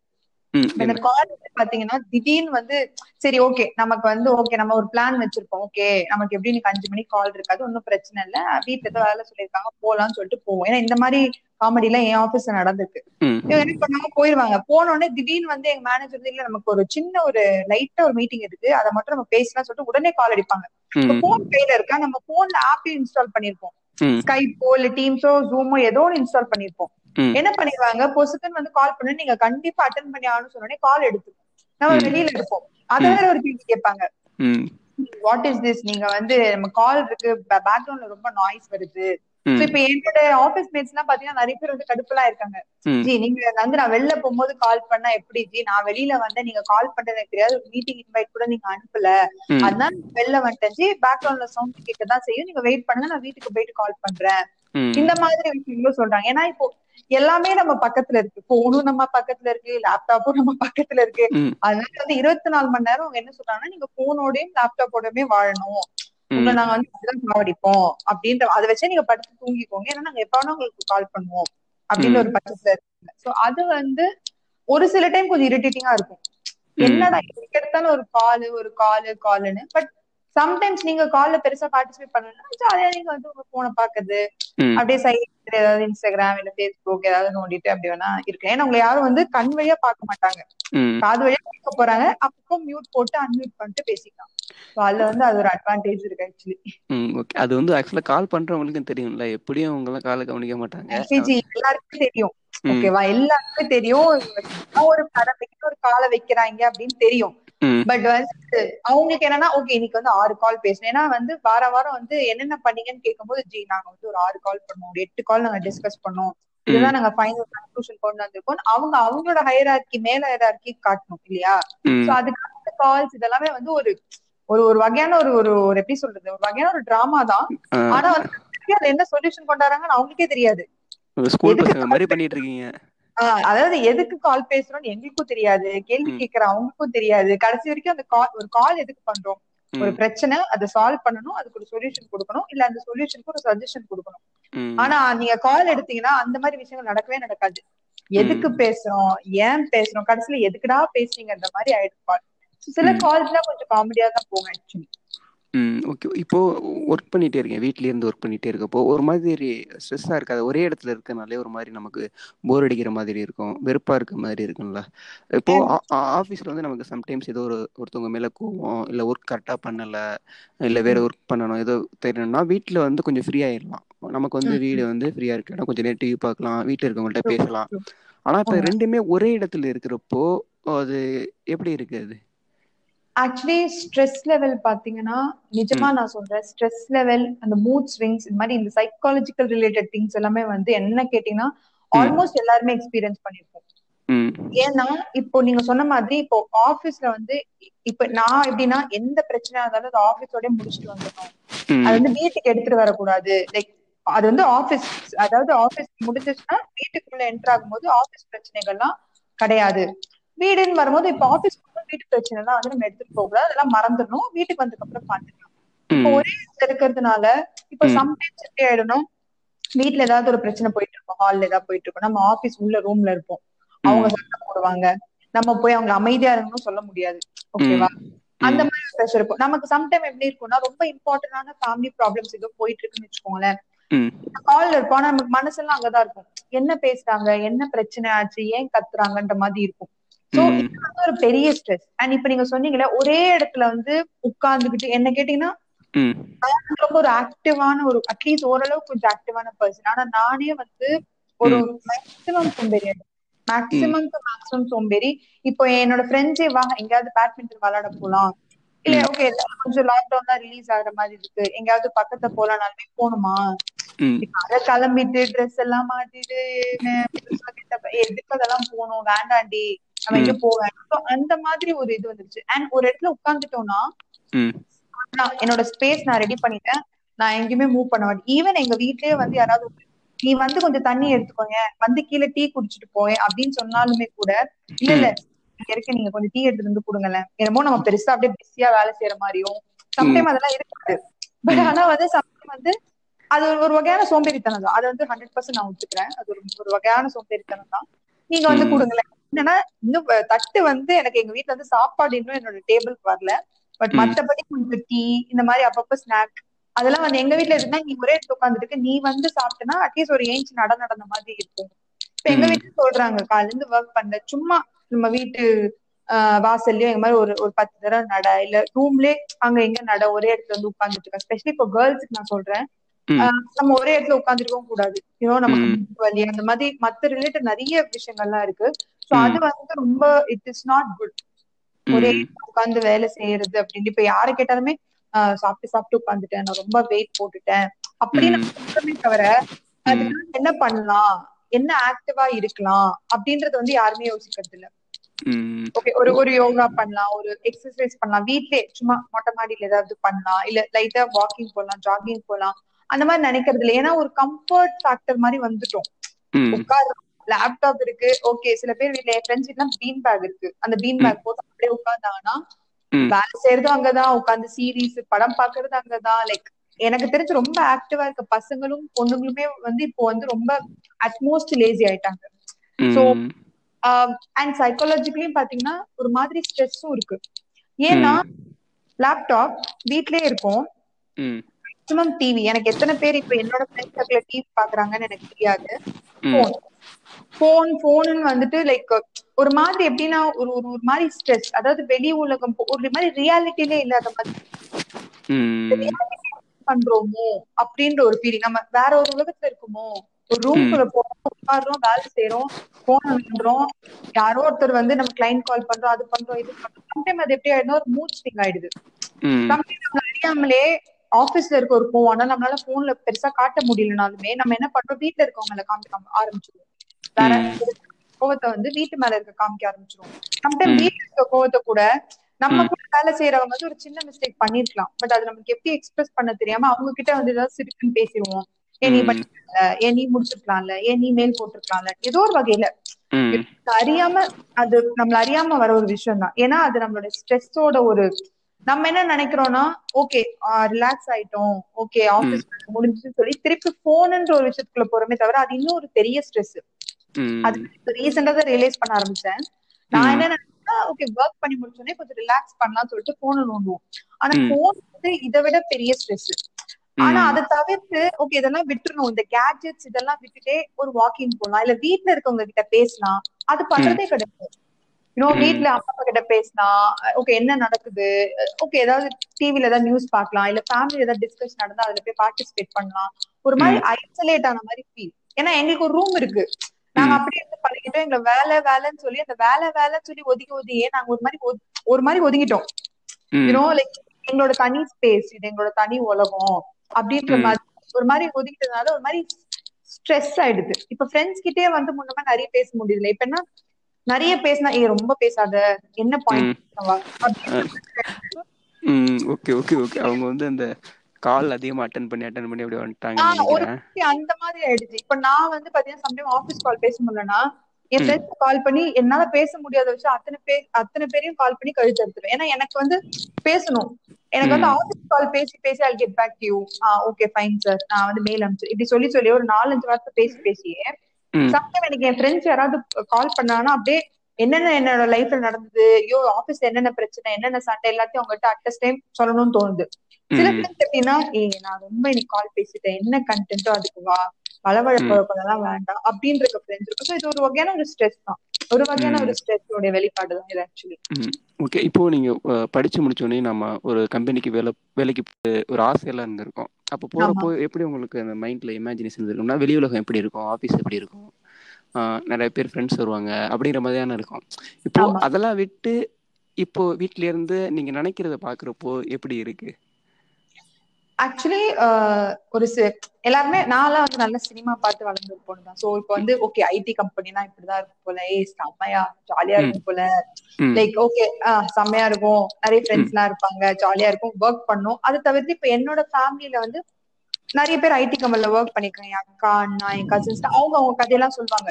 இந்த என்ன கால் பாத்தீங்கன்னா திடீர்னு வந்து சரி ஓகே நமக்கு வந்து ஓகே நம்ம ஒரு பிளான் வச்சிருப்போம். ஓகே நமக்கு எப்படி இன்னைக்கு அஞ்சு மணிக்கு கால் இருக்காது ஒன்னும் பிரச்சனை இல்ல. வீட்டுல ஏதோ வேலை சொல்லியிருக்காங்க போலாம்னு சொல்லிட்டு போவோம். ஏன்னா இந்த மாதிரி காமெடி எல்லாம் என் ஆபீஸ்ல நடந்திருக்கு. இவங்க என்ன பண்ணாங்க போயிருவாங்க. போன உடனே திடீர்னு வந்து எங்க மேனேஜர் இல்ல நமக்கு ஒரு சின்ன ஒரு லைட்டா ஒரு மீட்டிங் இருக்கு. அதை மட்டும் நம்ம பேசலாம் சொல்லிட்டு உடனே கால் அடிப்பாங்க. போன் கையில இருக்கா? நம்ம போன்ல ஆப்பையும் இன்ஸ்டால் பண்ணிருப்போம் ஸ்கைப்போ இல்ல டீம்ஸோ ஜூமோ ஏதோ ஒன்று இன்ஸ்டால் பண்ணிருப்போம். என்ன பண்ணிடுவாங்க? பொசுக்குன்னு வந்து கால் பண்ணி நீங்க கண்டிப்பா அட்டன் பண்ணி ஆகணும்னு சொன்னோடனே கால் எடுத்து நம்ம வெளியில இருப்போம் அத வேற ஒரு கேள்வி கேட்பாங்க. வாட் இஸ் திஸ் நீங்க வந்து நம்ம கால் இருக்கு பேக்ரவுண்ட்ல ரொம்ப நாய்ஸ் வருது. இப்ப என்னோட ஆபீஸ் மேட்ஸ் எல்லாம் பாத்தீங்கன்னா நிறைய பேர் வந்து கடுப்புலாம் இருக்காங்க. ஜி நீங்க வந்து நான் வெளில போகும்போது கால் பண்ணா எப்படி ஜி? நான் வெளியில வந்தேன் நீங்க கால் பண்றது எனக்கு தெரியாது. மீட்டிங் இன்வைட் கூட நீங்க அனுப்பல. அதனால வெளில வந்துட்டேன். ஜி பேக்ரவுண்ட்ல சவுண்ட் கேட்க தான் செய்யும். நீங்க வெயிட் பண்ணுங்க நான் வீட்டுக்கு போயிட்டு கால் பண்றேன். இந்த மாதிரி விஷயங்களும் சொல்றாங்க. ஏன்னா இப்போ எல்லாமே நம்ம பக்கத்துல இருக்கு. போனும் நம்ம பக்கத்துல இருக்கு லேப்டாப்பும் நம்ம பக்கத்துல இருக்கு. அதனால வந்து இருபத்தி நாலு மணி நேரம் அவங்க என்ன சொல்றாங்கன்னா நீங்க போனோடயும் லேப்டாப்போடயுமே வாழணும். உங்களை நாங்க வந்து இப்படிதான் சாவடிப்போம் அப்படின்ற அதை வச்சே நீங்க படுத்து தூங்கிக்கோங்க. ஏன்னா நாங்க எப்ப உங்களுக்கு கால் பண்ணுவோம். அப்படின்ற ஒரு பட்சத்துல இருக்கு. சோ அது வந்து ஒரு சில டைம் கொஞ்சம் இரிட்டேட்டிங்கா இருக்கும். என்னடா எடுத்தாலும் ஒரு காலு ஒரு காலு காலுன்னு பட் சம்டைம்ஸ் நீங்க கால்ல பெருசா பார்ட்டிசிபேட் பண்ணணும்னா ஜாலியா நீங்க வந்து உங்க போனை பாக்குறது அப்படியே சைட் ஏதாவது இன்ஸ்டாகிராம் இல்ல ஃபேஸ்புக் ஏதாவது நோண்டிட்டு அப்படி வேணா இருக்கு ஏன்னா உங்களை யாரும் வந்து கண் வழியா பார்க்க மாட்டாங்க. காது வழியா பார்க்க போறாங்க. அப்போ மியூட் போட்டு அன்மியூட் பண்ணிட்டு பேசிக்கலாம். அதுல வந்து அது ஒரு அட்வான்டேஜ் இருக்கு ஆக்சுவலி அது வந்து ஆக்சுவலா கால் பண்றவங்களுக்கும் தெரியும்ல. எப்படியும் அவங்க எல்லாம் காலை கவனிக்க மாட்டாங்க. தெரியும். ஓகேவா எல்லாருக்கும் தெரியும். ஒரு கடை வைக்க ஒரு காலை வைக்கிறாங்க அப்படின்னு தெரியும். பட் வந்து அவங்களுக்கு என்னன்னா ஓகே இன்னைக்கு வந்து ஆறு கால் பேசணும். ஏன்னா வந்து வார வாரம் வந்து என்னென்ன பண்ணீங்கன்னு கேட்கும்போது ஜி நாங்க வந்து ஒரு ஆறு கால் பண்ணோம். ஒரு எட்டு கால் நாங்க டிஸ்கஸ் பண்ணோம். இதுதான் நாங்க ஃபைனல் கன்க்ளூஷன் கொண்டு வந்திருக்கோம் அவங்க அவங்களோட ஹையரார்கி மேல ஹையரார்கி காட்டணும் இல்லையா? சோ அதுக்கான கால்ஸ் இதெல்லாமே வந்து ஒரு ஒரு ஒரு வகையான ஒரு ஒரு ஒரு எப்படி சொல்றது? ஒரு வகையான ஒரு டிராமா தான். ஆனா வந்து என்ன சொல்யூஷன் கொண்டாடுறாங்கன்னு அவங்களுக்கே தெரியாது. ஸ்கூல் பசங்க மாதிரி பண்ணிட்டு இருக்கீங்க அதாவது எதுக்கு கால் பேசுறோம்னு எங்களுக்கும் தெரியாது. கேள்வி ம். கேட்கிற அவங்களுக்கும் தெரியாது. கடைசி வரைக்கும் அந்த கால் ஒரு கால் எதுக்கு பண்றோம்? ஒரு பிரச்சனை அதை சால்வ் பண்ணணும் அதுக்கு ஒரு சொல்யூஷன் கொடுக்கணும் இல்ல அந்த சொல்யூஷனுக்கு ஒரு சஜஷன் கொடுக்கணும். ஆனா நீங்க கால் எடுத்தீங்கன்னா அந்த மாதிரி விஷயங்கள் நடக்கவே நடக்காது. எதுக்கு பேசுறோம்? ஏன் பேசுறோம்? கடைசியில எதுக்குடா பேசுறீங்கன்ற மாதிரி ஆயிடும் கால் சில ம். கால்ஸ்லாம் கொஞ்சம் காமெடியா தான் போகும் ஆக்சுவலி ம் ஓகே இப்போ ஒர்க் பண்ணிட்டே இருக்கேன். வீட்ல இருந்து ஒர்க் பண்ணிட்டே இருக்கப்போ ஒரு மாதிரி ஸ்ட்ரெஸ்ஸாக இருக்காது. ஒரே இடத்துல இருக்கனாலே ஒரு மாதிரி நமக்கு போர் அடிக்கிற மாதிரி இருக்கும். வெறுப்பா இருக்க மாதிரி இருக்கும்ல. இப்போ ஆஃபீஸில் வந்து நமக்கு சம்டைம்ஸ் ஏதோ ஒரு ஒருத்தவங்க மேலே கோவம் இல்லை ஒர்க் கரெக்டாக பண்ணலை இல்லை வேற ஒர்க் பண்ணணும் ஏதோ தெரியணும்னா வீட்டில் வந்து கொஞ்சம் ஃப்ரீ நமக்கு வந்து ம், வீடு வந்து ஃப்ரீயாக இருக்க. கொஞ்சம் நேரம் டிவி பார்க்கலாம் வீட்டில் இருக்கவங்கள்ட்ட பேசலாம். ஆனால் இப்போ உண்மை. ரெண்டுமே ஒரே இடத்துல இருக்கிறப்போ அது எப்படி இருக்கு அது? ஆக்சுவலி ஸ்ட்ரெஸ் லெவல் பாத்தீங்கன்னா நிஜமா நான் சொல்றேன் ஸ்ட்ரெஸ் லெவல் அந்த மூட் ஸ்விங்ஸ் இந்த மாதிரி இந்த சைக்காலஜிக்கல் ரிலேட்டட் திங்ஸ் எல்லாமே வந்து என்ன கேட்டீங்கன்னா ஆல்மோஸ்ட் எல்லாருமே எக்ஸ்பீரியன்ஸ் பண்ணிருப்போம். ம். ஏன்னா இப்போ நீங்க சொன்ன மாதிரி இப்போ ஆபீஸ்ல வந்து இப்ப நான் எப்படின்னா எந்த பிரச்சனையா இருந்தாலும் அது ஆபீஸோட முடிச்சுட்டு வந்துடணும். அது வந்து வீட்டுக்கு எடுத்துட்டு வரக்கூடாது. லைக் அது வந்து ஆபீஸ் அதாவது ஆபீஸ் முடிஞ்சிச்சுன்னா வீட்டுக்குள்ள என்டர் ஆகும்போது ஆபீஸ் பிரச்சனைகள்லாம் கிடையாது. வீடுன்னு வரும்போது இப்ப ஆபீஸ் வீட்டு பிரச்சனை எல்லாம் வந்து நம்ம எடுத்துட்டு போக அதெல்லாம் மறந்துடணும். வீட்டுக்கு வந்ததுக்கு அப்புறம் பாத்துக்கலாம் இப்போ ஒரே இடத்துல இருக்கிறதுனால இப்போ. சம்டைம்ஸ் எப்படி ஆயிடணும் வீட்ல ஏதாவது ஒரு பிரச்சனை போயிட்டு இருக்கும். ஹால்ல ஏதாவது போயிட்டு இருக்கும். நம்ம ஆபீஸ் உள்ள ரூம்ல இருப்போம். அவங்க சத்தம் போடுவாங்க. நம்ம போய் அவங்க அமைதியா இருக்கணும்னு சொல்ல முடியாது. ஓகேவா அந்த மாதிரி ப்ரெஷர் இருக்கும். நமக்கு சம்டைம் எப்படி இருக்கும்னா ரொம்ப இம்பார்ட்டன்டான ஃபேமிலி ப்ராப்ளம்ஸ் ஏதோ போயிட்டு இருக்குன்னு வச்சுக்கோங்களேன். ம். கால்ல இருப்போம். ஆனா நமக்கு மனசெல்லாம் அங்கதான் இருக்கும். என்ன பேசுறாங்க? என்ன பிரச்சனை ஆச்சு? ஏன் கத்துறாங்கன்ற மாதிரி இருக்கும். சோ. இது வந்து ஒரு பெரிய ஸ்ட்ரெஸ் அண்ட் இப்ப நீங்க சொன்னீங்களே ஒரே இடத்துல வந்து உட்கார்ந்துகிட்டு என்ன கேட்டீங்கன்னா ரொம்ப ஒரு ஆக்டிவான ஒரு அட்லீஸ்ட் ஓரளவுக்கு கொஞ்சம் ஆக்டிவான பர்சன் ஆனா நானே வந்து ஒரு மேக்சிமம் சோம்பேறி மேக்சிமம் மேக்சிமம் சோம்பேறி. இப்போ என்னோட ஃப்ரெண்ட்ஸே வாங்க எங்கேயாவது பேட்மிண்டன் விளையாட போலாம். இல்ல. ஓகே கொஞ்சம் லாக்டவுன் தான் ரிலீஸ் ஆகுற மாதிரி இருக்கு. எங்கேயாவது பக்கத்துல போலாம்னாலுமே போகணுமா? அதை கிளம்பிட்டு ட்ரெஸ் எல்லாம் வே- கெட்ட- எதுக்கு அதெல்லாம் போகணும்? வேண்டாண்டி. நம்ம எங்க போவேன். அந்த மாதிரி ஒரு இது வந்துருச்சு. அண்ட் ஒரு இடத்துல உட்கார்ந்துட்டோம்னா என்னோட ஸ்பேஸ் நான் ரெடி பண்ணிட்டேன். நான் எங்கேயுமே மூவ் பண்ண மாட்டேன். ஈவன் எங்க வீட்லயே வந்து யாராவது நீ வந்து கொஞ்சம் தண்ணி எடுத்துக்கோங்க. வந்து கீழே டீ குடிச்சிட்டு போய் அப்படின்னு சொன்னாலுமே கூட இல்ல இல்ல. இங்க இருக்க நீங்க கொஞ்சம் டீ எடுத்துட்டு வந்து கொடுங்களேன். என்னமோ நம்ம பெருசா அப்படியே பிஸியா வேலை செய்யற மாதிரியும் சம்டைம் அதெல்லாம் இருக்காது. பட் ஆனா வந்து சம்டைம் வந்து அது ஒரு- வகையான சோம்பேறித்தனம் தான். அதை வந்து ஹண்ட்ரட் பர்சன்ட் நான் ஒத்துக்கிறேன். அது ஒரு ஒரு வகையான சோம்பேறித்தனம் தான். நீங்க வந்து. கொடுங்களேன். என்னன்னா இன்னும் தட்டு வந்து எனக்கு எங்க வீட்ல வந்து சாப்பாடு இன்னும் என்னோட டேபிளுக்கு வரல. பட். மத்தபடி கொஞ்சம் டீ இந்த மாதிரி அப்பப்ப ஸ்நாக் அதெல்லாம் வந்து எங்க வீட்ல இருந்தா நீ ஒரே இடத்துல உட்காந்துட்டு நீ வந்து சாப்பிட்டனா அட்லீஸ்ட் ஒரு ஏஞ்சி நட நடந்த மாதிரி இருக்கும். இப்ப எங்க. வீட்டுல சொல்றாங்க காலையில இருந்து ஒர்க் பண்ணல. சும்மா நம்ம வீட்டு வாசல்லயோ எங்க மாதிரி ஒரு ஒரு பத்து தடவை நட. இல்ல ரூம்லயே அங்க எங்க நட ஒரே இடத்துல வந்து உட்காந்துட்டு இருக்க ஸ்பெஷலி இப்போ கேர்ள்ஸ்க்கு நான் சொல்றேன். நம்ம ஒரே இடத்துல உட்காந்துருக்கவும் கூடாது. ஏதோ நமக்கு வலி அந்த மாதிரி மத்த ரிலேட்டட் நிறைய விஷயங்கள்லாம் இருக்கு. சோ. அது வந்து ரொம்ப இட் இஸ் நாட் குட் ஒரே ம். உட்கார்ந்து வேலை செய்யறது அப்படின்னு. இப்ப யாரை கேட்டாலுமே சாப்பிட்டு சாப்பிட்டு உட்காந்துட்டேன் நான் ரொம்ப வெயிட் போட்டுட்டேன். அப்படின்னு தவிர அதுக்கு என்ன பண்ணலாம்? என்ன ஆக்டிவா இருக்கலாம்? அப்படின்றத வந்து யாருமே யோசிக்கிறது இல்ல. ஓகே ஒரு ஒரு யோகா பண்ணலாம். ஒரு எக்ஸசைஸ் பண்ணலாம். வீட்லயே சும்மா மொட்டை மாடியில ஏதாவது பண்ணலாம். இல்ல லைட்டா வாக்கிங் போகலாம் ஜாகிங் போகலாம் அந்த மாதிரி நினைக்கிறது இல்ல. ஏன்னா ஒரு கம்ஃபர்ட் ஃபேக்டர் மாதிரி வந்துட்டோம். ம். லேப்டாப் இருக்கு. ஓகே சில பேர் என் ஃப்ரெண்ட்ஸ் வீட்லாம் பீன் பேக் இருக்கு. அந்த பீன் பேக் போட்டு அப்படியே உட்கார்ந்தாங்கன்னா ம். வேலை செய்யறதும் அங்கதான். உட்கார்ந்து சீரீஸ் படம் பாக்குறது அங்கதான். லைக் எனக்கு தெரிஞ்சு ரொம்ப ஆக்டிவா இருக்க பசங்களும் பொண்ணுங்களுமே வந்து இப்போ வந்து ரொம்ப அட்மோஸ்ட் லேசி ஆயிட்டாங்க. ம். அண்ட் சைக்காலஜிக்கலையும் பாத்தீங்கன்னா ஒரு மாதிரி ஸ்ட்ரெஸ்ஸும் இருக்கு. ஏன்னா லேப்டாப் வீட்லயே இருக்கும். மேக்ஸிமம் டிவி எனக்கு எத்தனை பேர் இப்ப என்னோட ஃப்ரெண்ட்ஸ் சர்க்கிள் டிவி பாக்குறாங்கன்னு எனக்கு தெரியாது. போன் போன் போன் வந்துட்டு லைக் ஒரு மாதிரி எப்படின்னா ஒரு ஒரு ஒரு மாதிரி ஸ்ட்ரெஸ் அதாவது வெளி உலகம் ஒரு மாதிரி ரியாலிட்டிலே இல்லாத மாதிரி. பண்றோமோ அப்படின்ற ஒரு ஃபீலிங் நம்ம வேற ஒரு உலகத்துல இருக்குமோ ஒரு ரூம்குள்ள போறோம் உட்காடுறோம் வேலை செய்யறோம் போன் பண்றோம் யாரோ ஒருத்தர் வந்து நம்ம கிளைண்ட் கால் பண்றோம் அது பண்றோம் இது பண்றோம். சம்டைம் அது எப்படி ஆயிடுனா ஒரு மூட் ஸ்விங் ஆயிடுது. சம்டைம் அறியாமலே ஆபீஸ்ல இருக்க ஒரு கோவம் ஆனா நம்மளால போன்ல பெருசா காட்ட முடியலனாலுமே நம்ம என்ன பண்றோம் வீட்ல இருக்கவங்கள காமிக்க ஆரம்பிச்சிருவோம். ஒரு கோவத்தை வந்து வீட்டு மேல இருக்க காமிக்க ஆரம்பிச்சிருவோம் சம்டைம். வீட்டுல இருக்க கோவத்தை கூட நம்ம. கூட வேலை செய்யறவங்க வந்து ஒரு சின்ன மிஸ்டேக் பண்ணிருக்கலாம். பட் அது நமக்கு எப்படி எக்ஸ்பிரஸ் பண்ண தெரியாம அவங்க கிட்ட வந்து ஏதாவது சிரிப்புன்னு பேசிடுவோம் ஏன் நீ. படிக்கல ஏன் நீ முடிச்சிருக்கலாம்ல? ஏன் நீ மேல் போட்டிருக்கலாம்ல? ஏதோ ஒரு வகையில. அறியாம அது நம்மள அறியாம வர ஒரு விஷயம் தான். ஏன்னா அது நம்மளோட ஸ்ட்ரெஸ்ஸோட ஒரு நம்ம என்ன நினைக்கிறோம்னா ஓகே ரிலாக்ஸ் ஆயிட்டோம். ஓகே ஆபீஸ் முடிஞ்சுன்னு சொல்லி திருப்பி போன்ன்ற ஒரு விஷயத்துக்குள்ள போறோமே தவிர அது இன்னும் ஒரு பெரிய ஸ்ட்ரெஸ் அது ரீசெண்டா தான் ரியலைஸ் பண்ண ஆரம்பிச்சேன். நான். என்ன நினைச்சேன்னா ஓகே ஒர்க் பண்ணி முடிச்சோடனே கொஞ்சம் ரிலாக்ஸ் பண்ணலாம்னு சொல்லிட்டு போன நோண்டுவோம். ஆனா. போன் வந்து இதை விட பெரிய ஸ்ட்ரெஸ் ஆனா. அதை தவிர்த்து ஓகே இதெல்லாம் விட்டுறணும். இந்த கேட்ஜெட்ஸ் இதெல்லாம் விட்டுட்டே ஒரு வாக்கிங் போகலாம் இல்ல வீட்ல இருக்கவங்க கிட்ட பேசலாம் அது பண்றதே கிடையாது. இன்னும். வீட்ல அப்பா அப்பா கிட்ட பேசலாம் ஓகே என்ன நடக்குது? ஓகே ஏதாவது டிவில ஏதாவது நியூஸ் பார்க்கலாம். இல்ல ஃபேமிலி ஏதாவது டிஸ்கஷன் நடந்தா அதுல போய் பார்ட்டிசிபேட் பண்ணலாம். ஒரு மாதிரி ஐசோலேட் ஆன மாதிரி ஃபீல் ஏன்னா எங்களுக்கு ஒரு ரூம் இருக்கு. நாங்க. அப்படியே இருந்து பழகிட்டோம். எங்களை வேலை வேலைன்னு சொல்லி அந்த வேலை வேலைன்னு சொல்லி ஒதுக்கி ஒதுக்கியே நாங்க ஒரு மாதிரி ஒரு மாதிரி ஒதுங்கிட்டோம். யூனோ லைக் எங்களோட தனி ஸ்பேஸ் இது எங்களோட தனி உலகம் அப்படின்ற. மாதிரி ஒரு மாதிரி ஒதுக்கிட்டதுனால ஒரு மாதிரி ஸ்ட்ரெஸ் ஆயிடுது. இப்ப ஃப்ரெண்ட்ஸ் கிட்டே வந்து முன்னமா நிறைய பேச முடியல. இப்ப என்ன? நிறைய பேசினா ஏ ரொம்ப பேசாத. என்ன பாயிண்ட் ஓகே ஓகே ஓகே. அவங்க வந்து அந்த கால் அதிகமா அட்டன் பண்ணி அட்டன் பண்ணி அப்படி வந்துட்டாங்க அந்த மாதிரி ஆயிடுச்சு இப்ப நான் வந்து பாத்தீங்கன்னா சம்டைம் ஆபீஸ் கால் பேச முடியலன்னா என். ஃப்ரெண்ட்ஸ் கால் பண்ணி என்னால பேச முடியாத விஷயம் அத்தனை பேர் அத்தனை பேரையும் கால் பண்ணி கழிச்சு எடுத்துருவேன் ஏன்னா எனக்கு வந்து பேசணும் எனக்கு வந்து. ஆபீஸ் கால் பேசி பேசி I get back you okay fine sir நான் வந்து மெயில் அனுப்பிச்சு இப்படி சொல்லி சொல்லி ஒரு நாலஞ்சு வார்த்தை பேசி பேசியே. சம்டைம் எனக்கு என் ஃப்ரெண்ட்ஸ் யாராவது கால் பண்ணாங்கன்னா அப்படியே என்னென்ன என்னோட லைஃப்ல நடந்தது? ஐயோ ஆபீஸ்ல என்னென்ன பிரச்சனை? என்னென்ன சண்டை? எல்லாத்தையும் அவங்ககிட்ட அட் டைம் சொல்லணும்னு தோணுது. சில. ஃப்ரெண்ட்ஸ் எப்படின்னா ஏ நான் ரொம்ப இன்னைக்கு கால் பேசிட்டேன். என்ன கண்டென்ட்டோ அதுக்கு வா. வளவழப்பெல்லாம் வேண்டாம். அப்படின்ற ஃப்ரெண்ட்ஸ் இருக்கும் ஸோ இது ஒரு வகையான ஒரு ஸ்ட்ரெஸ் தான். ஒரு வகையான. ஒரு ஸ்ட்ரெஸ் வெளிப்பாடு தான் இது ஆக்சுவலி ஓகே இப்போ நீங்க படிச்சு முடிச்சோடனே நம்ம ஒரு கம்பெனிக்கு வேலை வேலைக்கு ஒரு ஆசையெல்லாம் இருந்திருக்கும். அப்போ போறப்போ எப்படி உங்களுக்கு அந்த மைண்ட்ல இமேஜினேஷன் இருக்கும்னா வெளி உலகம் எப்படி இருக்கும்? ஆஃபீஸ் எப்படி இருக்கும்? ஆஹ், நிறைய பேர் ஃப்ரெண்ட்ஸ் வருவாங்க அப்படிங்கிற மாதிரியான இருக்கும். இப்போ ஆமா. அதெல்லாம் விட்டு இப்போ வீட்ல இருந்து நீங்க நினைக்கிறத பாக்குறப்போ எப்படி இருக்கு? ஆக்சுவலி ஒரு சி- எல்லாருமே நான்லாம் வந்து நல்ல சினிமா பார்த்து வளர்ந்து ஒரு பொண்ணு தான். ஸோ இப்போ வந்து ஓகே ஐடி கம்பெனினா இப்படிதான் இருக்கும் போல. ஏய் செம்மையா ஜாலியா இருக்கும் போல. ம். லைக் ஓகே செம்மையா இருக்கும். நிறைய ஃப்ரெண்ட்ஸ் எல்லாம் இருப்பாங்க ஜாலியா இருக்கும். ஒர்க் பண்ணும். அதை தவிர்த்து இப்ப என்னோட ஃபேமிலில வந்து நிறைய பேர் ஐடி கம்பெனில ஒர்க் பண்ணிருக்காங்க. என் அக்கா அண்ணா என் கசின்ஸ் அவங்க அவங்க கதையெல்லாம் சொல்லுவாங்க.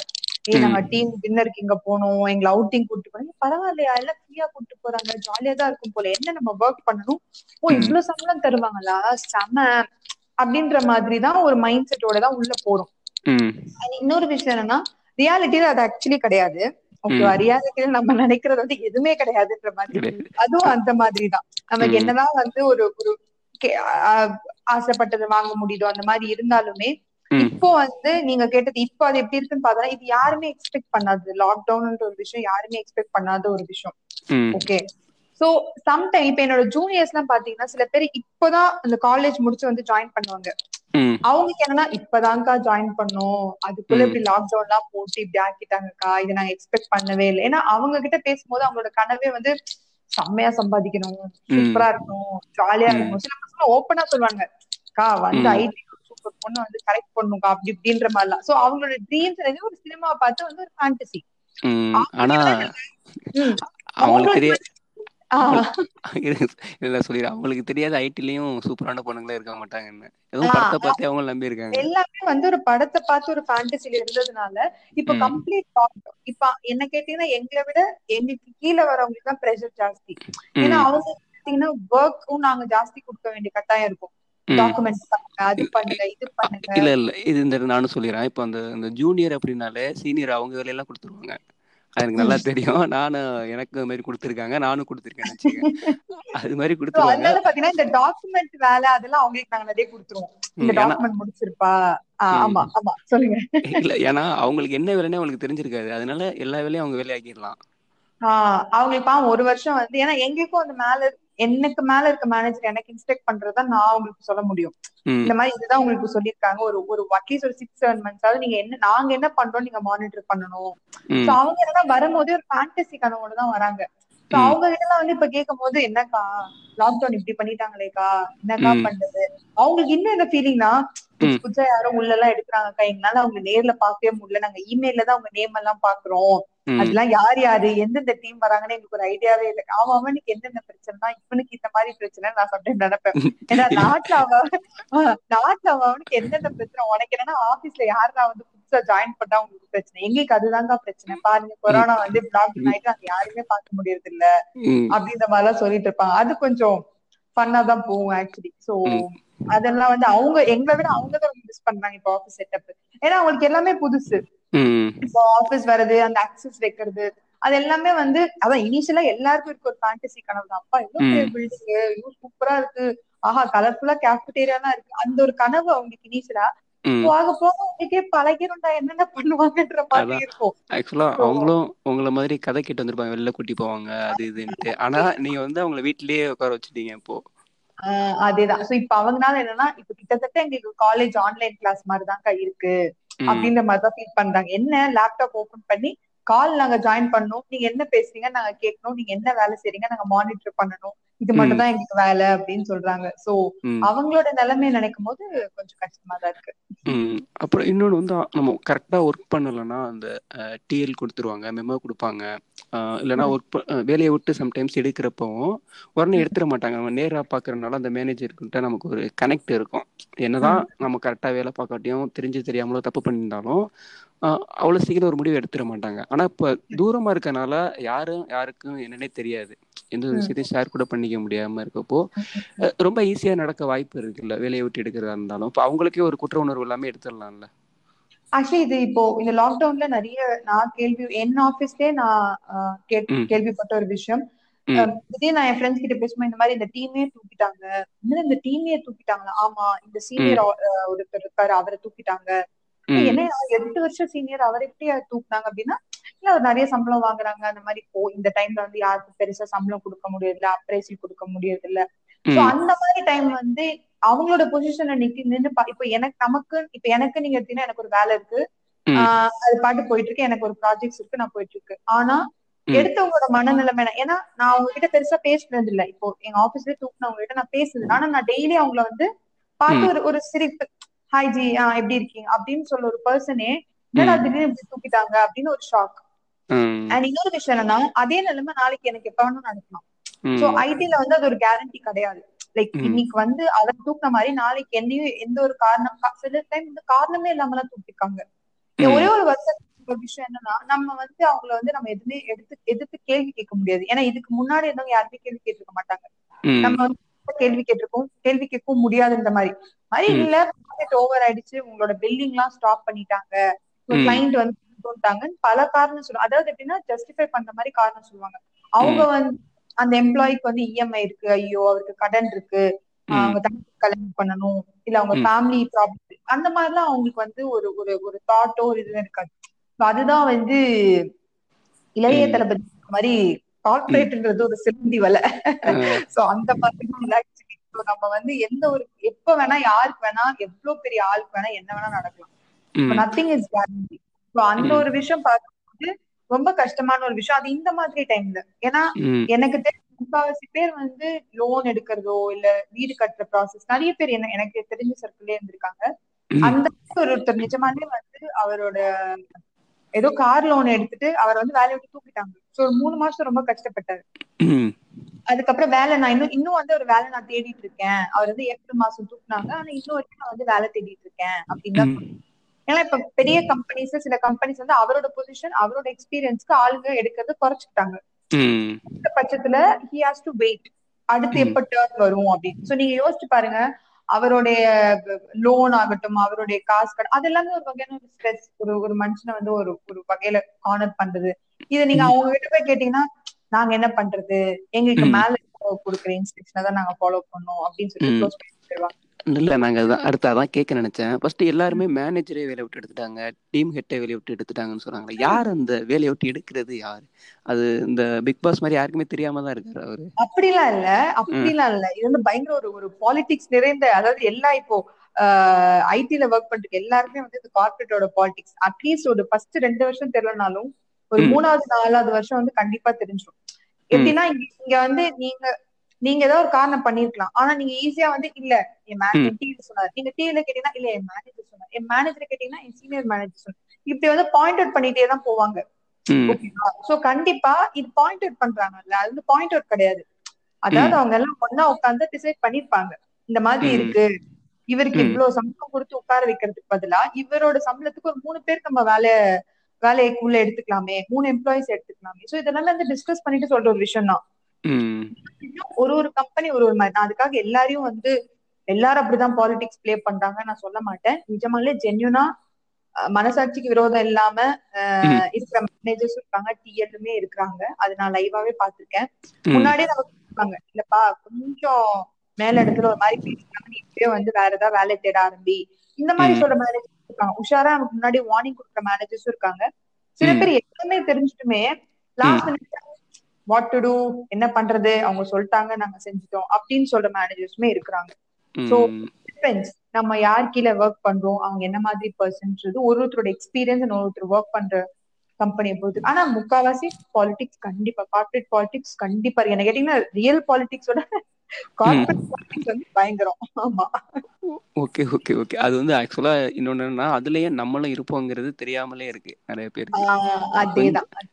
ஏய் நாங்க டீம் டின்னருக்கு இங்க போனோம் எங்களை அவுட்டிங் கூட்டு போனோம் பரவாயில்லையா. எல்லாம் ஃப்ரீயா கூட்டு போறாங்க. ஜாலியா தான் இருக்கும் போல. என்ன நம்ம ஒர்க் பண்ணணும்? ஓ. இவ்வளவு சம்பளம் தருவாங்களா? செம. அப்படின்ற மாதிரி தான் ஒரு மைண்ட் செட்டோட தான் உள்ள போறோம். இன்னொரு விஷயம் என்னன்னா ரியாலிட்டியில அது ஆக்சுவலி கிடையாது. ஓகேவா. ரியாலிட்டியில நம்ம நினைக்கிறது வந்து எதுவுமே கிடையாதுன்ற மாதிரி. அதுவும் அந்த மாதிரி தான். நமக்கு. என்னதான் வந்து ஒரு ஒரு ஆசைப்பட்டது வாங்க முடியுதோ அந்த மாதிரி இருந்தாலுமே. இப்போ வந்து நீங்க கேட்டது இப்போ அது எப்படி இருக்குன்னு பார்த்தா இது யாருமே எக்ஸ்பெக்ட் பண்ணாது லாக்டவுன்ன்ற ஒரு விஷயம் யாருமே எக்ஸ்பெக்ட் பண்ணாத ஒரு விஷயம். ஓகே சோ சம்டைம் இப்ப என்னோட ஜூனியர்ஸ் எல்லாம் பாத்தீங்கன்னா சில பேர் இப்போதான் அந்த காலேஜ் முடிச்சு வந்து ஜாயின் பண்ணுவாங்க. அவங்களுக்கு என்னன்னா இப்பதான்க்கா ஜாயின் பண்ணோம். அதுக்குள்ள. இப்படி லாக்டவுன் எல்லாம் போட்டு இப்படி ஆக்கிட்டாங்கக்கா. இதை நாங்க எக்ஸ்பெக்ட் பண்ணவே இல்லை. ஏன்னா அவங்க கிட்ட பேசும்போது அவங்களோட கனவே வந்து செம்மையா சம்பாதிக்கணும் சூப்பரா இருக்கணும் ஜாலியா. இருக்கணும் சில பசங்க ஓப்பனா சொல்லுவாங்க அக்கா வந்து. ஐடி சூப்பர் பொண்ணு வந்து கரெக்ட் பண்ணுக்கா அப்படி இப்படின்ற மாதிரிலாம் சோ அவங்களோட ட்ரீம்ஸ் ஒரு சினிமாவை பார்த்து வந்து ஒரு ஃபேண்டசி ஆனா. அவங்களுக்கு இல்ல சொல்லிடுறேன் அவங்களுக்கு தெரியாத ஐடிலயும் சூப்பரான பொண்ணுங்களே இருக்க மாட்டாங்க என்ன ஆ, படத்தை பார்த்து அவங்க நம்பி இருக்காங்க எல்லாமே வந்து ஒரு படத்தை பார்த்து ஒரு ஃபேண்டசில இருந்ததுனால இப்ப. கம்ப்ளீட் இப்ப என்ன கேட்டீங்கன்னா எங்களை விட எங்களுக்கு கீழே வரவங்களுக்கு தான் ப்ரெஷர் ஜாஸ்தி. ஏன்னா. அவங்க பாத்தீங்கன்னா ஒர்க்கும் நாங்க ஜாஸ்தி கொடுக்க வேண்டிய கட்டாயம் இருக்கும். இல்ல இல்ல. இது இந்த நானும் சொல்லிடுறேன். இப்போ அந்த ஜூனியர் அப்படின்னாலே சீனியர் அவங்க வேலையெல்லாம் கொடுத்துருவாங்க. எனக்கு நல்லா தெரியும். நானும் எனக்கு மாதிரி கொடுத்துருக்காங்க. நானும் கொடுத்துருக்கேன் அது மாதிரி கொடுத்துருவாங்க. அதனால பாத்தீங்கன்னா இந்த டாக்குமெண்ட் வேலை அதெல்லாம் அவங்களுக்கு நாங்க நிறைய கொடுத்துருவோம். இந்த டாக்குமெண்ட் முடிச்சிருப்பா. ஆமா ஆமா. சொல்லுங்க. இல்ல ஏன்னா அவங்களுக்கு என்ன வேலைன்னு அவங்களுக்கு தெரிஞ்சிருக்காது. அதனால எல்லா வேலையும் அவங்க வேலையாக்கிடலாம். ஆஹ் அவங்களுக்கு பாவம் ஒரு வருஷம் வந்து ஏன்னா எங்களுக்கும் அந்த மேல எனக்கு மேல இருக்க மேனேஜர் எனக்கு இன்ஸ்ட்ரக்ட் பண்றதா நான் உங்களுக்கு சொல்ல முடியும். இந்த மாதிரி இதுதான் உங்களுக்கு சொல்லியிருக்காங்க. ஒரு ஒரு அட்லீஸ்ட் ஒரு சிக்ஸ் செவன் மந்த்ஸாவது நீங்க என்ன நாங்க என்ன பண்றோம் நீங்க மானிட்டர் பண்ணணும். அவங்க என்னன்னா வரும்போதே ஒரு ஃபேண்டசி கனவோட தான் வராங்க. அவங்க எல்லாம் வந்து இப்ப கேட்கும் போது என்னக்கா? லாக்டவுன் இப்படி பண்ணிட்டாங்களேக்கா? என்னக்கா. பண்றது? அவங்களுக்கு இன்னும் என்ன ஃபீலிங்னா புதுசு புதுசா யாரோ உள்ள எல்லாம் எடுக்கிறாங்க எங்களால அவங்க நேர்ல பார்க்கவே முடியல. நாங்க இமெயில்ல தான் அவங்க நேம் எல்லாம் பாக்குறோம் அதெல்லாம் யார் யாரு? எந்தெந்த டீம் வராங்கன்னு எங்களுக்கு ஒரு ஐடியாவே இல்லை. அவன் அவனுக்கு என்னென்ன பிரச்சனைனா இவனுக்கு இந்த மாதிரி பிரச்சனை நான் சம்டைம் நினைப்பேன். ஏன்னா நாட்டுல அவன் நாட்டுல அவன் அவனுக்கு என்னென்ன பிரச்சனை உனக்கு என்னன்னா ஆபீஸ்ல யாரா வந்து புதுசா ஜாயின் பண்ணா உங்களுக்கு பிரச்சனை. எங்களுக்கு அதுதாங்க பிரச்சனை. பாருங்க கொரோனா வந்து பிளாக் ஆயிட்டு அங்க யாருமே பார்க்க முடியறது இல்ல அப்படின்ற மாதிரி எல்லாம் சொல்லிட்டு இருப்பாங்க. அது கொஞ்சம் ஃபன்னா தான் போகும் ஆக்சுவலி சோ. அதெல்லாம் வந்து அவங்க எங்களை விட அவங்க தான் மிஸ் பண்றாங்க இப்போ ஆபீஸ் செட்டப் ஏன்னா அவங்களுக்கு எல்லாமே புதுசு. இப்போ ஆபீஸ் வர்றது அந்த அக்சஸ் வைக்கிறது அது எல்லாமே வந்து அதான் இனிஷியலா எல்லாருக்கும் இருக்க ஒரு ஃபேண்டசி கனவு தான். அப்பா பெரிய பில்டிங் இவ்வளவு சூப்பரா இருக்கு. ஆஹா கலர்ஃபுல்லா கேஃபிடேரியா எல்லாம் இருக்கு. அந்த ஒரு கனவு அவங்களுக்கு இனிஷியலா. போக போக அவங்களுக்கே பழகிரும்டா என்னென்ன பண்ணுவாங்கன்ற மாதிரி. இருக்கும். ஆக்சுவலா அவங்களும் உங்களை மாதிரி கதை கேட்டு வந்திருப்பாங்க வெளில கூட்டி போவாங்க அது இதுன்ட்டு. ஆனா நீங்க வந்து அவங்கள வீட்லயே உட்கார வச்சுட்டீங்க இப்போ. அதேதான். சோ இப்ப அவங்கனால என்னன்னா இப்ப கிட்டத்தட்ட எங்களுக்கு காலேஜ் ஆன்லைன் கிளாஸ் மாதிரிதான்க்கா இருக்கு. அப்படின்ற மாதிரி தான் ஃபீல் பண்றாங்க. என்ன லேப்டாப் ஓபன் பண்ணி கால் நாங்க ஜாயின் பண்ணணும் நீங்க என்ன பேசுறீங்க நாங்க கேட்கணும். நீங்க என்ன வேலை செய்றீங்க நாங்க மானிட்டர் பண்ணணும். இது மட்டும் தான் எங்களுக்கு வேலை அப்படின்னு சொல்றாங்க. சோ அவங்களோட நிலைமையை நினைக்கும் போது கொஞ்சம் கஷ்டமா தான் இருக்கு. அப்புறம் இன்னொன்று வந்து நம்ம கரெக்டாக ஒர்க் பண்ணலைன்னா அந்த டிஎல் கொடுத்துருவாங்க மெமோ கொடுப்பாங்க. ம். ஒர்க் வேலையை விட்டு சம்டைம்ஸ் எடுக்கிறப்பவும் உடனே எடுத்துட மாட்டாங்க. நம்ம நேராக பார்க்கறதுனால அந்த மேனேஜர்கிட்ட நமக்கு ஒரு கனெக்ட் இருக்கும். என்னதான் நம்ம கரெக்டாக வேலை பார்க்காட்டியும் தெரிஞ்சு தெரியாமலோ தப்பு பண்ணியிருந்தாலும் அவ்வளோ சீக்கிரம் ஒரு முடிவு எடுத்துட மாட்டாங்க. ஆனால் இப்போ தூரமாக இருக்கனால யாரும் யாருக்கும் என்னன்னே தெரியாது. எந்த ஒரு. விஷயத்தையும் ஷேர் கூட பண்ணிக்க முடியாமல் இருக்கப்போ ரொம்ப ஈஸியாக நடக்க வாய்ப்பு இருக்குல்ல. வேலையை விட்டு எடுக்கிறதா இருந்தாலும். இப்போ அவங்களுக்கே ஒரு குற்ற உணர்வு எல்லாமே எடுத்துடலாம்ல. ஆக்சுவலி இது இப்போ இந்த லாக்டவுன்ல நிறைய நான் கேள்வி என் ஆபீஸ்லயே நான். கேள்விப்பட்ட ஒரு விஷயம். இதே நான் என் ஃப்ரெண்ட்ஸ் கிட்ட பேசும்போது இந்த மாதிரி இந்த டீமே தூக்கிட்டாங்க. இந்த டீமே தூக்கிட்டாங்களா? ஆமா இந்த சீனியர் ஒருத்தர் இருக்காரு அவரை தூக்கிட்டாங்க. என்ன எட்டு வருஷம் சீனியர் அவரை எப்படி தூக்குனாங்க அப்படின்னா இல்ல அவர் நிறைய சம்பளம் வாங்குறாங்க அந்த மாதிரி போ இந்த டைம்ல வந்து யாருக்கும் பெருசா சம்பளம் கொடுக்க முடியறதில்ல அப்ரைசல் கொடுக்க முடியறதில்ல சோ ம். அந்த மாதிரி டைம் வந்து அவங்களோட பொசிஷன்ல நிக்க நின்னு பா- இப்ப எனக்கு நமக்கு இப்ப எனக்கு நீங்க எடுத்தீங்கன்னா எனக்கு ஒரு வேலை இருக்கு அது பாட்டு போயிட்டு இருக்கு எனக்கு ஒரு ப்ராஜெக்ட்ஸ் இருக்கு நான் போயிட்டு இருக்கு ஆனா. எடுத்தவங்களோட மனநிலைமை? ஏன்னா நான் அவங்க கிட்ட பெருசா பேசுனது இல்ல இப்போ எங்க ஆபீஸ்ல தூக்குனவங்க கிட்ட நான் பேசுது ஆனா நான் டெய்லி அவங்கள வந்து பார்த்து. ஒரு ஒரு சிரிப்பு ஹாய் ஜி ஆஹ் எப்படி இருக்கீங்க அப்படின்னு சொல்ல ஒரு பர்சனே என்னடா. திடீர்னு தூக்கிட்டாங்க அப்படின்னு ஒரு ஷாக். அண்ட் இன்னொரு விஷயம் என்னன்னா அதே நிலைமை நாளைக்கு எனக்கு எப்ப வேணும் நடக்கலாம். சோ ஐடில வந்து அது ஒரு கேரண்டி கிடையாது லைக். இன்னைக்கு வந்து அதை தூக்குன மாதிரி நாளைக்கு என்னையும் எந்த ஒரு காரணம் சில டைம் வந்து காரணமே இல்லாம எல்லாம் தூக்கிருக்காங்க. ஒரே ஒரு வருஷம் ஒரு விஷயம் என்னன்னா நம்ம வந்து அவங்கள வந்து நம்ம எதுவுமே எடுத்து எதிர்த்து கேள்வி கேட்க முடியாது ஏன்னா இதுக்கு முன்னாடி இருந்தவங்க யாருமே கேள்வி கேட்டிருக்க மாட்டாங்க. நம்ம வந்து கேள்வி கேட்டிருக்கோம். கேள்வி கேட்கவும் முடியாதுன்ற மாதிரி. மாதிரி. இல்ல ப்ராஜெக்ட் ஓவர் ஆயிடுச்சு உங்களோட பில்டிங் எல்லாம் ஸ்டாப் பண்ணிட்டாங்க. கிளைண்ட் வந்து பல காரணம் சொல்லுவாங்க. அதாவது எப்படின்னா ஜஸ்டிஃபை பண்ற மாதிரி காரணம் சொல்லுவாங்க. அவங்க வந்து அந்த எம்ப்ளாய்க்கு வந்து இஎம்ஐ இருக்கு. ஐயோ அவருக்கு கடன் இருக்கு. அவங்க தம்பி கல்யாணம் பண்ணணும். இல்ல அவங்க. ஃபேமிலி ப்ராப்ளம் அந்த மாதிரிலாம் அவங்களுக்கு வந்து ஒரு ஒரு ஒரு தாட்டோ ஒரு இது இருக்காது. அதுதான் வந்து இளைய. தளபதி மாதிரி கார்பரேட்ன்றது ஒரு சிலந்தி வலை சோ அந்த மாதிரி நம்ம வந்து எந்த ஒரு எப்ப வேணா யாருக்கு வேணா எவ்வளவு பெரிய ஆளுக்கு வேணா என்ன வேணா நடக்கலாம். நத்திங் இஸ் கேரண்டி சோ அந்த. ஒரு விஷயம் பார்க்கும்போது ரொம்ப கஷ்டமான ஒரு விஷயம் அது இந்த மாதிரி டைம்ல ஏன்னா. எனக்கு தெரிஞ்ச முக்காவாசி பேர் வந்து லோன் எடுக்கிறதோ இல்ல வீடு கட்டுற ப்ராசஸ் நிறைய பேர் என்ன எனக்கு தெரிஞ்ச சர்க்கிள்லயே இருந்திருக்காங்க. அந்த ஒருத்தர் நிஜமாலே வந்து அவரோட ஏதோ கார் லோன் எடுத்துட்டு அவரை வந்து வேலையை விட்டு தூக்கிட்டாங்க. சோ ஒரு மூணு மாசம் ரொம்ப கஷ்டப்பட்டாரு. அதுக்கப்புறம் வேலை நான் இன்னும் இன்னும் வந்து ஒரு வேலை நான் தேடிட்டு இருக்கேன். அவர் வந்து ஏப்ரல் மாசம் தூக்குனாங்க. ஆனா இன்னும் வரைக்கும் நான் வந்து வேலை தேடிட்டு இருக்கேன் அப்படின்னு. ஏன்னா இப்ப பெரிய கம்பெனிஸ் சில கம்பெனிஸ் வந்து அவரோட பொசிஷன் அவரோட எக்ஸ்பீரியன்ஸ்க்கு ஆளுங்க எடுக்கிறது குறைச்சிட்டாங்க பட்சத்துல ஹி ஹாஸ் டு வெயிட் அடுத்து. எப்ப டேர்ன் வரும் அப்படின்னு. சோ நீங்க யோசிச்சு பாருங்க. அவருடைய லோன் ஆகட்டும் அவருடைய காசு கடன் அது எல்லாமே ஒரு வகையான ஒரு ஸ்ட்ரெஸ் ஒரு ஒரு மனுஷனை வந்து ஒரு ஒரு வகையில கார்னர் பண்றது. இதை நீங்க. அவங்க கிட்ட போய் கேட்டீங்கன்னா நாங்க என்ன பண்றது? எங்களுக்கு. மேல கொடுக்குற இன்ஸ்ட்ரக்ஷனை தான் நாங்க ஃபாலோ பண்ணோம். அப்படின்னு சொல்லி இல்ல நாங்க அதான் அடுத்து அதான் கேட்க நினைச்சேன். ஃபர்ஸ்ட் எல்லாருமே மேனேஜரே வேலையை விட்டு எடுத்துட்டாங்க டீம் ஹெட்டை வேலையை விட்டு எடுத்துட்டாங்கன்னு சொன்னாங்க யார் அந்த வேலையை விட்டு எடுக்கிறது யாரு? அது இந்த பிக் பாஸ் மாதிரி யாருக்குமே தெரியாம தான் இருக்காரு அவரு. அப்படிலாம் இல்ல அப்படிலாம் இல்ல. இது வந்து பயங்கர ஒரு ஒரு பாலிடிக்ஸ் நிறைந்த அதாவது எல்லா இப்போ ஐடில ஒர்க் பண்றது எல்லாருமே வந்து இந்த கார்பரேட்டோட பாலிடிக்ஸ் அட்லீஸ்ட் ஒரு ஃபர்ஸ்ட் ரெண்டு வருஷம் தெரியலனாலும் ஒரு. மூணாவது நாலாவது வருஷம் வந்து கண்டிப்பா தெரிஞ்சிடும் எப்படின்னா இங்க வந்து நீங்க நீங்க ஏதோ ஒரு காரணம் பண்ணிருக்கலாம். ஆனா நீங்க ஈஸியா வந்து இல்ல என் ம். என் டிவி சொன்னார். நீங்க டிவில கேட்டீங்கன்னா இல்ல என் மேனேஜர் சொன்னார். என் மேனேஜர் கேட்டீங்கன்னா என் சீனியர் மேனேஜர் சொன்னார். இப்படி வந்து பாயிண்ட் அவுட் பண்ணிட்டே தான் போவாங்க. ஓகேவா சோ கண்டிப்பா இது பாயிண்ட் அவுட் பண்றாங்கல்ல அது வந்து பாயிண்ட் அவுட் கிடையாது. அதாவது. அவங்க எல்லாம் ஒன்னா உட்கார்ந்து டிசைட் பண்ணிருப்பாங்க. இந்த மாதிரி. இருக்கு. இவருக்கு. இவ்வளவு சம்பளம் கொடுத்து உட்கார வைக்கிறதுக்கு பதிலா இவரோட சம்பளத்துக்கு ஒரு மூணு பேர் நம்ம வேலை வேலைக்குள்ள எடுத்துக்கலாமே மூணு எம்ப்ளாயிஸ் எடுத்துக்கலாமே. சோ இதெல்லாம் வந்து டிஸ்கஸ் பண்ணிட்டு சொல்ற ஒரு விஷயம் தான் ஒரு ஒரு கம்பெனி ஒரு ஒரு மாதிரி. நான் அதுக்காக எல்லாரையும் வந்து எல்லாரும் அப்படிதான் பாலிடிக்ஸ் ப்ளே பண்றாங்க நான் சொல்ல மாட்டேன். நிஜமாலே ஜென்யூனா மனசாட்சிக்கு விரோதம் இல்லாம இருக்கிற மேனேஜர்ஸ் இருக்காங்க டிஎல்லுமே இருக்கிறாங்க. அது நான் லைவாவே பாத்திருக்கேன். முன்னாடியே நமக்கு சொல்லுவாங்க இல்லப்பா கொஞ்சம் மேல இடத்துல ஒரு மாதிரி பேசுறாங்க நீ இப்பயே வந்து வேற ஏதாவது வேலை தேட ஆரம்பி. இந்த மாதிரி. சொல்ற மேனேஜர்ஸ் இருக்காங்க. உஷாரா நமக்கு முன்னாடி வார்னிங் கொடுக்குற மேனேஜர்ஸும் இருக்காங்க. சில. பேர் எல்லாமே தெரிஞ்சுட்டுமே last minute what to do என்ன பண்றது? அவங்க சொல்லிட்டாங்க நாங்க செஞ்சுட்டோம். அப்படின்னு சொல்ற மேனேஜர்ஸுமே இருக்கிறாங்க. சோ. டிபெண்ட்ஸ் நம்ம யார் கீழே ஒர்க் பண்றோம்? அவங்க என்ன மாதிரி பர்சன்றது ஒரு ஒருத்தரோட எக்ஸ்பீரியன்ஸ் ஒரு ஒருத்தர் ஒர்க் பண்ற கம்பெனியை பொறுத்து. ஆனா முக்காவாசி பாலிடிக்ஸ் கண்டிப்பா கார்பரேட் பாலிடிக்ஸ் கண்டிப்பா என்ன கேட்டீங்கன்னா ரியல் பாலிடிக்ஸோட பயங்கரம். ஆமா. Okay okay okay. அது வந்து ஆக்சுவலா இன்னொன்னு அதுலயே நம்மளும் இருப்போங்கிறது தெரியாமலே இருக்கு நிறைய பேருக்கு.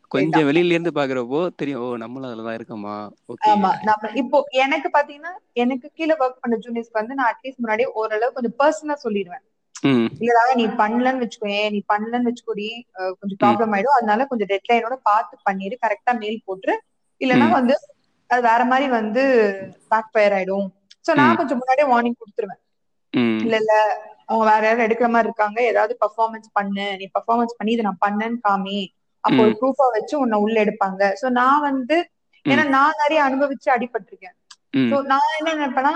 கொஞ்சம் வெளியில இருந்து பாக்குறப்போ தெரியும் ஓ நம்மளும் அதுலதான் இருக்கோமா? ஓகே. ஆமா நம்ம இப்போ எனக்கு பாத்தீங்கன்னா எனக்கு கீழே ஒர்க் பண்ண ஜூனியர்ஸ்க்கு வந்து நான் அட்லீஸ்ட் முன்னாடி ஓரளவு கொஞ்சம் பர்சனலா சொல்லிடுவேன். நீ பண்ணலன்னு வச்சுக்கோயேன் நீ பண்ணலன்னு வச்சுக்கோடி கொஞ்சம் ப்ராப்ளம் ஆயிடும். அதனால கொஞ்சம் டெட்லைனோட பார்த்து பண்ணிடு கரெக்டா மெயில் போட்டுரு. இல்லைன்னா. வந்து அது வேற மாதிரி வந்து பேக் ஃபயர் ஆயிடும். சோ நான். கொஞ்சம் முன்னாடியே வார்னிங் கொடுத்துருவேன். இல்ல இல்ல அவங்க வேற யாராவது எடுக்கிற மாதிரி இருக்காங்க ஏதாவது பர்ஃபார்மன்ஸ் பண்ணு. நீ பர்ஃபார்மன்ஸ் பண்ணி இதை நான் பண்ணேன்னு காமி. அப்போ ஒரு. ப்ரூஃபா வச்சு உன்னை உள்ள எடுப்பாங்க. சோ நான் வந்து ஏன்னா நான் நிறைய அனுபவிச்சு அடிபட்டிருக்கேன். சோ நான் என்ன நினைப்பேன்னா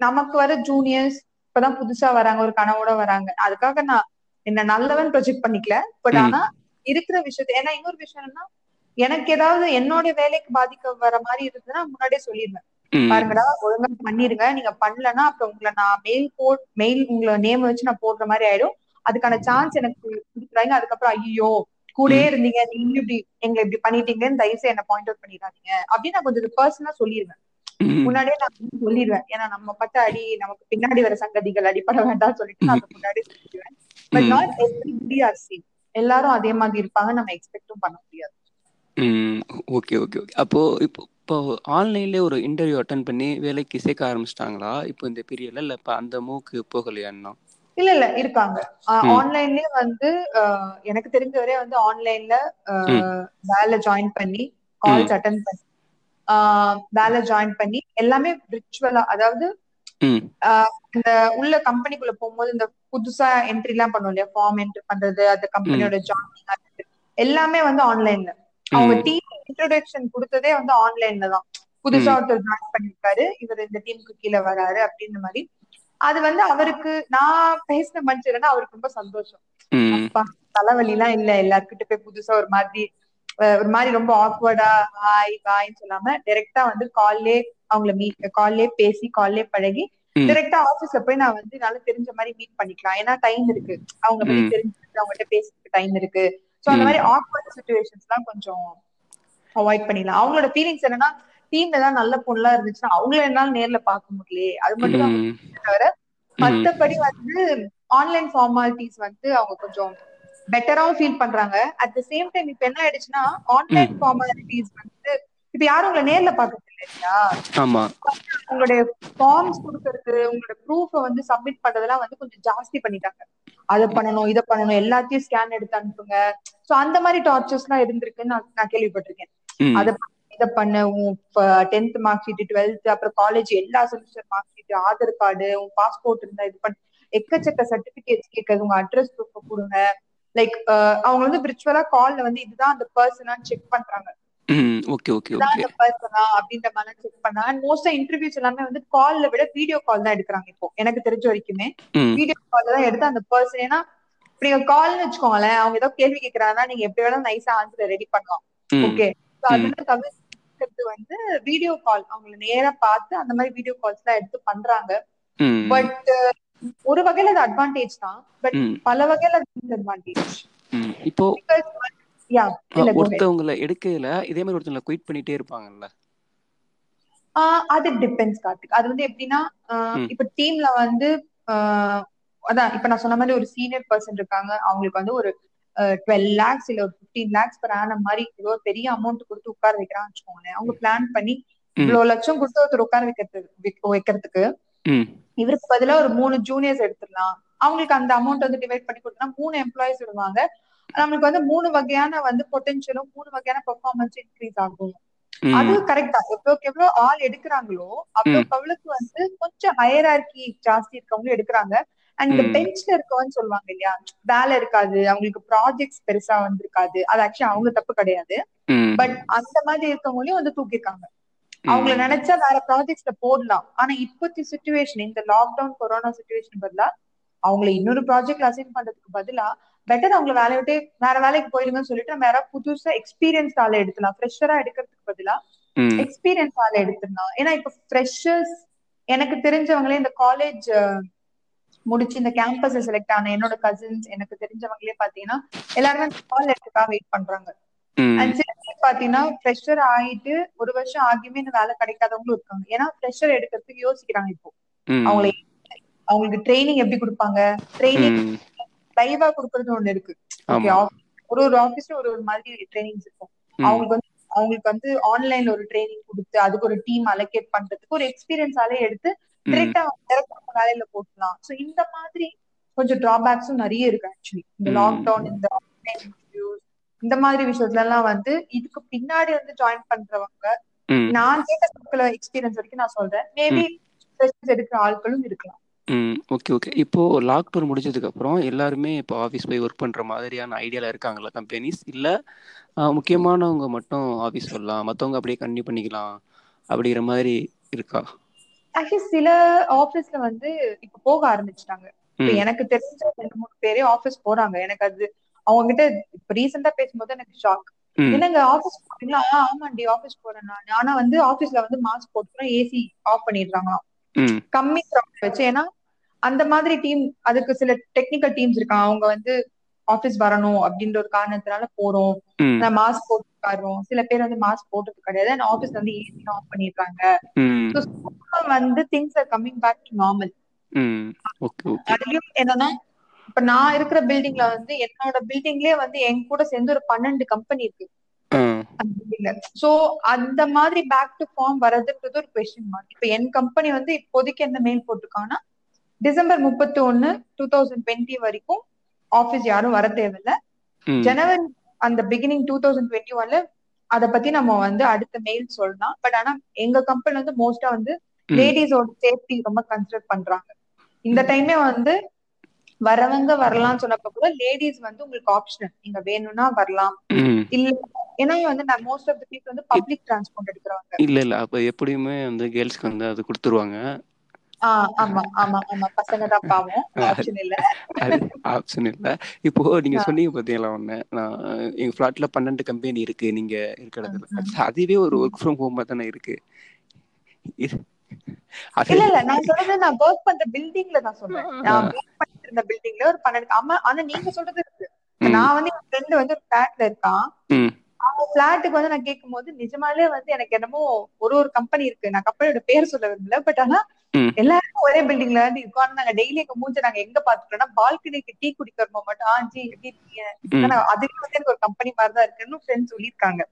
நமக்கு வர ஜூனியர்ஸ் இப்பதான் புதுசா வராங்க ஒரு கனவோட வராங்க. அதுக்காக நான் என்ன நல்லவன் ப்ரொஜெக்ட் பண்ணிக்கல. பட். ஆனா இருக்கிற விஷயத்த ஏன்னா இன்னொரு விஷயம் என்னன்னா எனக்கு ஏதாவது என்னோட வேலைக்கு பாதிக்க வர மாதிரி இருந்ததுன்னா முன்னாடியே சொல்லிடுவேன். பாருங்கடா ஒழுங்கா பண்ணிருங்க. நீங்க பண்ணலன்னா அப்புறம் உங்களை நான் மெயில் போ மெயில் உங்களை நேம் வச்சு நான் போடுற மாதிரி ஆயிடும். அதுக்கான சான்ஸ் எனக்கு கொடுக்குறாங்க. அதுக்கப்புறம் ஐயோ கூடயே. இருந்தீங்க. நீங்க இப்படி எங்களை இப்படி பண்ணிட்டீங்கன்னு தயவுசெய்து என்ன பாயிண்ட் அவுட் பண்ணிடாதீங்க. அப்படின்னு நான் கொஞ்சம் பர்சனலா சொல்லிடுவேன். முன்னாடியே நான் சொல்லிடுவேன் ஏன்னா நம்ம பட்ட அடி நமக்கு பின்னாடி வர சங்கதிகள் அடிப்பட வேண்டாம் சொல்லிட்டு நான் முன்னாடியே சொல்லிடுவேன் but. Not everybody are same எல்லாரும் அதே மாதிரி இருப்பாங்க. நம்ம எக்ஸ்பெக்டும் பண்ண முடியாது. ம் ஓகே ஓகே ஓகே. அப்போ இப்போ இப்போ ஆன்லைன்லேயே ஒரு இன்டர்வியூ அட்டன் பண்ணி வேலைக்கு சேர்க்க ஆரம்பிச்சிட்டாங்களா? இப்போ இந்த பீரியட்ல இல்லை இப்போ அந்த மூக்கு போகலையா இன்னும்? இல்ல இல்ல இருக்காங்க. ம். ஆன்லைன்லயே வந்து எனக்கு தெரிஞ்ச வரை வந்து ஆன்லைன்ல ம். வேலை ஜாயின் பண்ணி கால்ஸ் அட்டன் பண்ணி ஆஹ், வேலை ஜாயின் பண்ணி எல்லாமே விர்ச்சுவலா அதாவது ம். இந்த உள்ள கம்பெனிக்குள்ள போகும்போது இந்த புதுசா என்ட்ரி எல்லாம் பண்ணுவோம் இல்லையா? ஃபார்ம் என்ட்ரி பண்றது அந்த கம்பெனியோட ஜாயினிங் எல்லாமே வந்து ஆன்லைன்ல. அவங்க. டீம் இன்ட்ரோடக்ஷன் கொடுத்ததே வந்து ஆன்லைன்ல தான். புதுசா ஒருத்தர் ஜாயின் பண்ணிருக்காரு இவர் இந்த டீமுக்கு கீழே வராரு அப்படின்ற மாதிரி. அது வந்து அவருக்கு நான் பேசின மனுஷன்னா அவருக்கு ரொம்ப சந்தோஷம். தலைவலி எல்லாம் இல்ல. எல்லாருக்கிட்ட போய் புதுசா ஒரு மாதிரி ஒரு மாதிரி ரொம்ப ஆக்வர்டா ஹாய் பாய்ன்னு சொல்லாம டைரக்டா வந்து கால்லே அவங்கள மீட் கால்லே பேசி கால்லே பழகி. டைரக்டா ஆபீஸ்ல போய் நான் வந்து நல்லா தெரிஞ்ச மாதிரி மீட் பண்ணிக்கலாம். ஏன்னா டைம் இருக்கு. அவங்க பத்தி. தெரிஞ்சுக்கிட்டு அவங்ககிட்ட பேசுறதுக்கு டைம் இருக்கு. சோ அந்த. மாதிரி ஆக்வர்ட் சுச்சுவேஷன்ஸ் எல்லாம் கொஞ்சம் அவாய்ட் பண்ணிடலாம் அவங்களோட ஃபீலிங்ஸ் என்னன்னா டீம்ல ஏதாவது நல்ல பொண்ணெல்லாம் இருந்துச்சுன்னா அவங்கள என்னால நேர்ல பார்க்க முடியலையே அது மட்டும் தான். தவிர. மத்தபடி வந்து ஆன்லைன் ஃபார்மாலிட்டிஸ் வந்து அவங்க கொஞ்சம் பெட்டராவும் ஃபீல் பண்றாங்க அட் த சேம் டைம் இப்ப என்ன ஆயிடுச்சுன்னா ஆன்லைன். ஃபார்மாலிட்டிஸ் வந்து இப்ப யாரும் உங்களை நேர்ல பாக்குறது இல்லை இல்லையா ஆமா உங்களுடைய ஃபார்ம்ஸ் கொடுக்கறது உங்களோட ப்ரூஃப வந்து சப்மிட் பண்றதெல்லாம் வந்து கொஞ்சம் ஜாஸ்தி பண்ணிட்டாங்க அதை பண்ணணும் இதை பண்ணணும் எல்லாத்தையும் ஸ்கேன் எடுத்து அனுப்புங்க. சோ அந்த மாதிரி டார்ச்சர்ஸ் எல்லாம் இருந்திருக்குன்னு நான் நான் கேள்விப்பட்டிருக்கேன். அதை பண்ணு, இதை பண்ணு உன் டென்த் மார்க் ஷீட் டுவெல்த் அப்புறம் காலேஜ் எல்லா semester mark sheet Aadhaar card உன் பாஸ்போர்ட் இருந்தா இது பண்ணு. எக்கச்சக்க சர்டிபிகேட்ஸ் கேட்கறது உங்க அட்ரஸ் ப்ரூஃப் கொடுங்க. லைக் அவங்க வந்து விர்ச்சுவலா கால்ல வந்து இதுதான் அந்த பர்சனா செக் பண்றாங்க. Okay okay okay. பர்சனா அப்படின்ற மாதிரி செக் பண்ணாங்க மோஸ்டா இன்டர்வியூஸ் எல்லாமே வந்து கால்ல விட வீடியோ கால் தான் எடுக்கிறாங்க இப்போ. எனக்கு தெரிஞ்ச வரைக்குமே. வீடியோ கால் தான் எடுத்து அந்த பர்சன் ஏன்னா இப்ப நீங்க கால்னு வச்சுக்கோங்களேன் அவங்க ஏதோ கேள்வி கேட்கறாங்கன்னா நீங்க எப்படி வேணாலும் நைஸா ஆன்சர் ரெடி பண்ணலாம். ஓகே தவிர்க்கிறது வந்து வீடியோ கால் அவங்கள நேரா பார்த்து அந்த மாதிரி வீடியோ கால்ஸ் எல்லாம் எடுத்து பண்றாங்க. பட் ஒரு வகையில அது அட்வான்டேஜ் தான். பட் பல வகையில டிஸ்அட்வான்டேஜ் இப்போ ஒருத்தவங்களை எடுக்கையில இதே மாதிரி ஒருத்தவங்களை குயிட் பண்ணிட்டே இருப்பாங்கல்ல? அது டிபெண்ட்ஸ் கார்த்திக். அது வந்து எப்படின்னா. இப்ப டீம்ல வந்து அதான் இப்ப நான் சொன்ன மாதிரி ஒரு சீனியர் பர்சன் இருக்காங்க. அவங்களுக்கு வந்து ஒரு டுவெல் லேக்ஸ் இல்ல ஒரு பிப்டீன் லேக்ஸ் per annum மாதிரி ஏதோ ஒரு பெரிய அமௌண்ட் கொடுத்து உட்கார வைக்கிறான்னு வச்சுக்கோங்களேன். அவங்க பிளான் பண்ணி. இவ்வளவு லட்சம் கொடுத்து ஒருத்தர் உட்கார வைக்கிறதுக்கு வைக்க- வைக்கிறதுக்கு இவருக்கு பதிலா ஒரு மூணு ஜூனியர்ஸ் எடுத்துடலாம். அவங்களுக்கு அந்த அமௌண்ட் வந்து டிவைட் பண்ணி கொடுத்தா மூணு எம்ப்ளாயிஸ் விடுவாங்க. நம்மளுக்கு வந்து மூணு வகையான வந்து பொட்டன்ஷியலும் மூணு வகையான பெர்ஃபார்மன்ஸ் இன்க்ரீஸ் ஆகும். அது கரெக்ட் எவ்வளவுக்கு எவ்வளவு ஆள் எடுக்கிறாங்களோ அவ்வளவுக்கு அவ்வளவுக்கு வந்து கொஞ்சம் ஹையரார்கி ஜாஸ்தி இருக்கவங்களும் எடுக்கிறாங்க. அண்ட் இந்த. பெஞ்ச்ல இருக்கவன்னு சொல்லுவாங்க இல்லையா வேலை இருக்காது அவங்களுக்கு ப்ராஜெக்ட்ஸ் பெருசா வந்திருக்காது. அது ஆக்சுவலி அவங்க தப்பு கிடையாது. பட் அந்த மாதிரி இருக்கவங்களையும் வந்து தூக்கிருக்காங்க அவங்கள. நினைச்சா வேற ப்ராஜெக்ட்ஸ்ல போடலாம். ஆனா இப்பத்தி சுச்சுவேஷன் இந்த லாக்டவுன் கொரோனா சுச்சுவேஷன் பதிலா அவங்கள இன்னொரு ப்ராஜெக்ட்ல அசைன் பண்றதுக்கு பதிலா பெட்டர் அவங்கள வேலையை விட்டு வேற வேலைக்கு போயிருங்கன்னு சொல்லிட்டு நம்ம யாராவது புதுசா எக்ஸ்பீரியன்ஸ் ஆளை எடுக்கலாம் ஃப்ரெஷரா எடுக்கிறதுக்கு பதிலா எக்ஸ்பீரியன்ஸ் ஆளை எடுத்துடலாம். ஏன்னா இப்ப ஃப்ரெஷர்ஸ் எனக்கு தெரிஞ்சவங்களே இந்த காலேஜ் முடிச்சு இந்த கேம்பஸ் செலக்ட் ஆன என்னோட கசின்ஸ் எனக்கு தெரிஞ்சவங்களே பாத்தீங்கன்னா எல்லாருமே கால் லெட்டருக்காக வெயிட் பண்றாங்க. அண்ட் சில பேர் பாத்தீங்கன்னா ஃப்ரெஷர் ஆயிட்டு ஒரு வருஷம் ஆகியுமே இந்த வேலை கிடைக்காதவங்களும் இருக்காங்க. ஏன்னா ஃப்ரெஷர் எடுக்கிறதுக்கு யோசிக்கிறாங்க இப்போ. அவங்களை அவங்களுக்கு ட்ரைனிங் எப்படி கொடுப்பாங்க? ட்ரைனிங் லைவா கொடுக்கறது ஒண்ணு இருக்கு. ஒரு ஒரு ஆபீஸ்ல ஒரு ஒரு மாதிரி ட்ரைனிங்ஸ் இருக்கும். அவங்களுக்கு வந்து அவங்களுக்கு வந்து ஆன்லைன்ல ஒரு ட்ரைனிங் கொடுத்து அதுக்கு ஒரு டீம் அலோகேட் பண்றதுக்கு ஒரு எக்ஸ்பீரியன்ஸ் ஆலே எடுத்து டிரெக்டா வேலையில போட்டலாம் சோ இந்த மாதிரி கொஞ்சம் டிராபேக்ஸும் நிறைய இருக்கு ஆக்சுவலி இந்த. லாக்டவுன் இந்த interviews, இந்த மாதிரி விஷயத்துல எல்லாம் வந்து இதுக்கு பின்னாடி வந்து ஜாயின் பண்றவங்க நான் கேட்ட எக்ஸ்பீரியன்ஸ் வரைக்கும் நான் சொல்றேன். மேபி எடுக்கிற ஆட்களும் இருக்கலாம். ம் ஓகே ஓகே. இப்போ லாக்டவுன் முடிஞ்சதுக்கு அப்புறம் எல்லாருமே இப்போ ஆஃபீஸ் போய் ஒர்க் பண்ற மாதிரியான ஐடியால இருக்காங்களா கம்பெனிஸ் இல்ல முக்கியமானவங்க மட்டும் ஆஃபீஸ் வரலாம் மற்றவங்க அப்படியே கண்டினியூ பண்ணிக்கலாம் அப்படிங்கிற மாதிரி இருக்கா? ஆக்சுவலி சில ஆபீஸ்ல வந்து இப்ப போக ஆரம்பிச்சிட்டாங்க. இப்ப ம். எனக்கு தெரிஞ்ச ரெண்டு மூணு பேரே ஆபீஸ் போறாங்க. எனக்கு அது அவங்க கிட்ட இப்ப ரீசெண்டா பேசும்போது எனக்கு ஷாக் ம். என்னங்க ஆபீஸ் போறீங்களா? ஆ, ஆமாண்டி ஆபீஸ் போறேன் நான். ஆனா வந்து ஆபீஸ்ல வந்து மாஸ்க் போட்டுக்கிறோம் ஏசி ஆஃப் பண்ணிடுறாங்களாம். ம். கம்மி crowd வச்சு ஏன்னா அந்த மாதிரி டீம் அதுக்கு சில டெக்னிக்கல் டீம்ஸ் இருக்காங்க. அவங்க வந்து ஆபீஸ் வரணும் அப்படின்ற ஒரு காரணத்தினால போறோம். மாஸ்க் போட்டு உட்காருறோம் சில பேர் வந்து மாஸ்க் போட்டது கிடையாது. அண்ட் ஆபீஸ்ல வந்து ஏசி ஆஃப் slowly வந்து things are coming back to normal அதுலயும் என்னன்னா இப்ப நான் இருக்கிற பில்டிங்ல வந்து என்னோட பில்டிங்லயே வந்து என் கூட சேர்ந்து ஒரு பன்னெண்டு கம்பெனி இருக்கு. சோ அந்த மாதிரி பேக் டு ஃபார்ம் வர்றதுன்றது ஒரு கொஸ்டின் மார்க் இப்ப என் கம்பெனி வந்து இப்போதைக்கு என்ன மெயில் போட்டிருக்காங்கன்னா டிசம்பர் முப்பத்தி ஒன்னு டூ தௌசண்ட் டுவெண்ட்டி வரைக்கும் ஆபீஸ் யாரும் வர தேவையில்ல. ஜனவரி அந்த பிகினிங் டூ தௌசண்ட் டுவெண்ட்டி ஒன்ல அத பத்தி நம்ம வந்து அடுத்த மெயில் சொல்லலாம். பட் ஆனா எங்க கம்பெனி வந்து மோஸ்டா வந்து லேடிஸோட சேஃப்டி ரொம்ப கன்சிடர் பண்றாங்க. இந்த டைமே வந்து வரவங்க வரலாம்னு சொன்னப்ப கூட லேடிஸ் வந்து உங்களுக்கு ஆப்ஷனல் நீங்க வேணும்னா வரலாம். இல்ல ஏன்னா வந்து நான் மோஸ்ட் ஆஃப் த பீப்புள் வந்து பப்ளிக் டிரான்ஸ்போர்ட் எடுக்கிறவங்க. இல்ல இல்ல. அப்ப எப்படியுமே வந்து கேர்ள்ஸ்க்கு வந்து அது கொடுத்துருவாங்க. ஆப்ஷன் இல்ல. அது ஆப்ஷன் இல்ல. இப்போ நீங்க சொன்னீங்க பாத்தீங்களா ஒண்ணு? நான் எங்க ஃபிளாட்ல பன்னெண்டு கம்பெனி இருக்கு நீங்க இருக்கிற இடத்துல அதுவே ஒரு. ஒர்க் ஃப்ரம் ஹோமா தானே இருக்கு. இல்ல இல்ல. நான் சொல்றது நான் ஒர்க் பண்ற பில்டிங்ல தான் சொல்றேன். நான் ஒர்க் பண்ணிட்டு இருந்த பில்டிங்ல ஒரு பன்னெண்டு ஆமா ஆனா நீங்க சொல்றது இருக்கு. நான் வந்து என் ஃப்ரெண்ட் வந்து ஒரு பிளாட்ல இருக்கான். அவன் பிளாட்டுக்கு வந்து நான் கேட்கும் போது நிஜமாலே வந்து எனக்கு என்னமோ ஒரு ஒரு கம்பெனி இருக்கு. நான் கம்பெனியோட பேர் சொல்ல விரும்பல. பட் ஆனா எல்லாருக்கும் ஒரே பில்டிங்ல வந்து இருக்கோம். ஆனா நாங்க டெய்லி எங்க மூஞ்ச நாங்க எங்க பாத்துட்டோம்னா பால்கனிக்கு டீ குடிக்கிறோம் மட்டும். ஆ ஜி எப்படி இருக்கீங்க? அதுக்கு வந்து எனக்கு ஒரு கம்பெனி மாதிரி தான் இருக்குன்னு ஃப்ரெண்ட்ஸ் சொல்லியிருக்காங்க.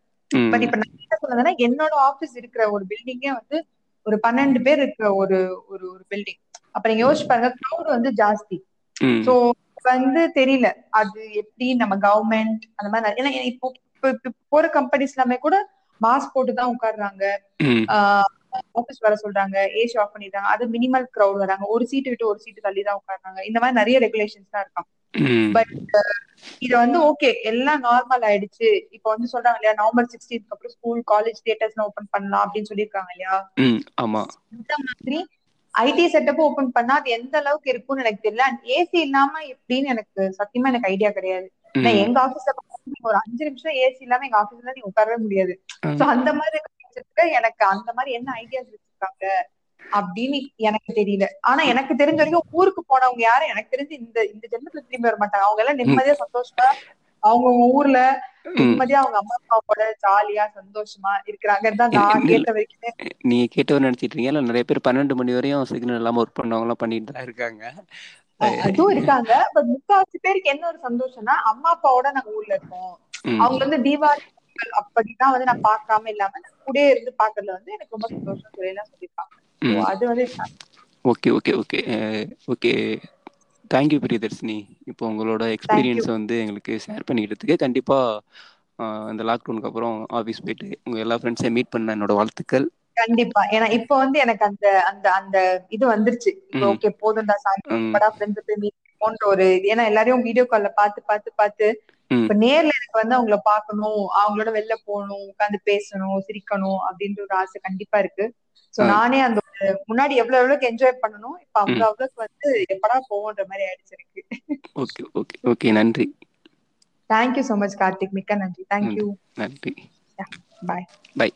பட் இப்ப நான் என்ன சொன்னதுன்னா என்னோட ஆபீஸ் இருக்கிற ஒரு பில்டிங்கே வந்து ஒரு பன்னெண்டு பேர் இருக்கிற ஒரு ஒரு ஒரு பில்டிங் அப்ப நீங்க யோசிச்சு பாருங்க க்ரௌட் வந்து ஜாஸ்தி. சோ வந்து தெரியல அது எப்படி நம்ம கவர்மெண்ட் அந்த மாதிரி ஏன்னா இப்போ போற கம்பெனிஸ் எல்லாமே கூட மாஸ்க் போட்டு தான் உட்காடுறாங்க ஆபீஸ் வர சொல்றாங்க ஏசி ஆஃப் பண்ணிடுறாங்க அது மினிமல் க்ரௌட் வராங்க. ஒரு சீட்டு விட்டு ஒரு சீட்டு தள்ளி தான் உட்காடுறாங்க இந்த மாதிரி நிறைய ரெகுலேஷன்ஸ் தான் இருக்கான் பட் இது வந்து ஓகே எல்லாம் நார்மல் ஆயிடுச்சு. இப்போ வந்து சொல்றாங்க இல்லையா நவம்பர் சிக்ஸ்டீன்க்கு அப்புறம் ஸ்கூல் காலேஜ் தியேட்டர்ஸ் ஓபன் பண்ணலாம் அப்படின்னு சொல்லியிருக்காங்க இல்லையா? ஆமா. இந்த மாதிரி ஐடி செட்டப் ஓபன் பண்ணா அது எந்த அளவுக்கு இருக்கும்னு எனக்கு தெரியல. அண்ட் ஏசி இல்லாம எப்படின்னு எனக்கு சத்தியமா எனக்கு ஐடியா கிடையாது. எங்க ஆபீஸ்ல ஒரு அஞ்சு நிமிஷம் ஏசி இல்லாம எங்க ஆபீஸ்ல நீ உட்காரவே முடியாது. சோ அந்த மாதிரி பட்சத்துல எனக்கு அந்த மாதிரி என்ன ஐடியாஸ் வச்சிருக்காங்க அப்படின்னு எனக்கு தெரியல. ஆனா எனக்கு தெரிஞ்ச வரைக்கும் ஊருக்கு போனவங்க யாரும் எனக்கு தெரிஞ்சு இந்த இந்த ஜென்மத்துல திரும்பி வர மாட்டாங்க. அவங்க எல்லாம் நிம்மதியா சந்தோஷமா அவங்க ஊர்ல. நிம்மதியா அவங்க அம்மா அப்பாவோட ஜாலியா சந்தோஷமா இருக்கிறாங்கன்னு தான் நான் கேட்ட வரைக்குமே. நீங்க கேட்டவர் நினைச்சிட்டு இருக்கீங்க. நிறைய பேர் பன்னெண்டு மணி வரையும் சிக்னல் இல்லாம ஒர்க் பண்ணவங்க எல்லாம் பண்ணிட்டு தான் இருக்காங்க. அதுவும் இருக்காங்க. பட் முக்காவாசி பேருக்கு என்ன ஒரு சந்தோஷம்னா அம்மா அப்பாவோட நாங்க ஊர்ல இருக்கோம். அவங்க வந்து தீபாவளி பொங்கல் அப்படிதான் வந்து நான் பார்க்காம இல்லாம கூடயே இருந்து பாக்குறதுல வந்து எனக்கு ரொம்ப சந்தோஷம் சொல்லி எல்லாம் சொல்லியிருக்காங்க. அது வந்து okay okay okay okay thank you Priyadharshini இப்போ உங்களோட எக்ஸ்பீரியன்ஸ் வந்து எங்களுக்கு ஷேர் பண்ணிக்கிறதுக்கு கண்டிப்பா இந்த லாக்டவுனுக்கு அப்புறம் ஆஃபீஸ் போயிட்டு உங்க எல்லா ஃப்ரெண்ட்ஸையும் மீட் பண்ண என்னோட வாழ்த்துக்கள் கண்டிப்பா ஏன்னா இப்ப வந்து எனக்கு அந்த அந்த அந்த இது வந்துருச்சு. ஓகே போதும்டா சாமி ம். படா ஃப்ரெண்ட்ஸ் போய் மீட் போன்ற ஒரு ஏன்னா எல்லாரையும் வீடியோ கால்ல பார்த்து பார்த்து பார்த்து ம். இப்ப நேர்ல எனக்கு வந்து அவங்கள பார்க்கணும் அவங்களோட வெளில போகணும் உட்காந்து பேசணும் சிரிக்கணும் அப்படின்ற ஒரு ஆசை கண்டிப்பா இருக்கு. சோ. நானே அந்த முன்னாடி எவ்வளவு எவ்வளவுக்கு என்ஜாய் பண்ணணும் இப்ப அவங்க ம். அவ்வளவுக்கு வந்து எப்படா போவோன்ற மாதிரி ஆயிடுச்சு எனக்கு. ஓகே ஓகே ஓகே நன்றி. Thank you so much Karthik. மிக்க நன்றி. தேங்க்யூ நன்றி. Bye bye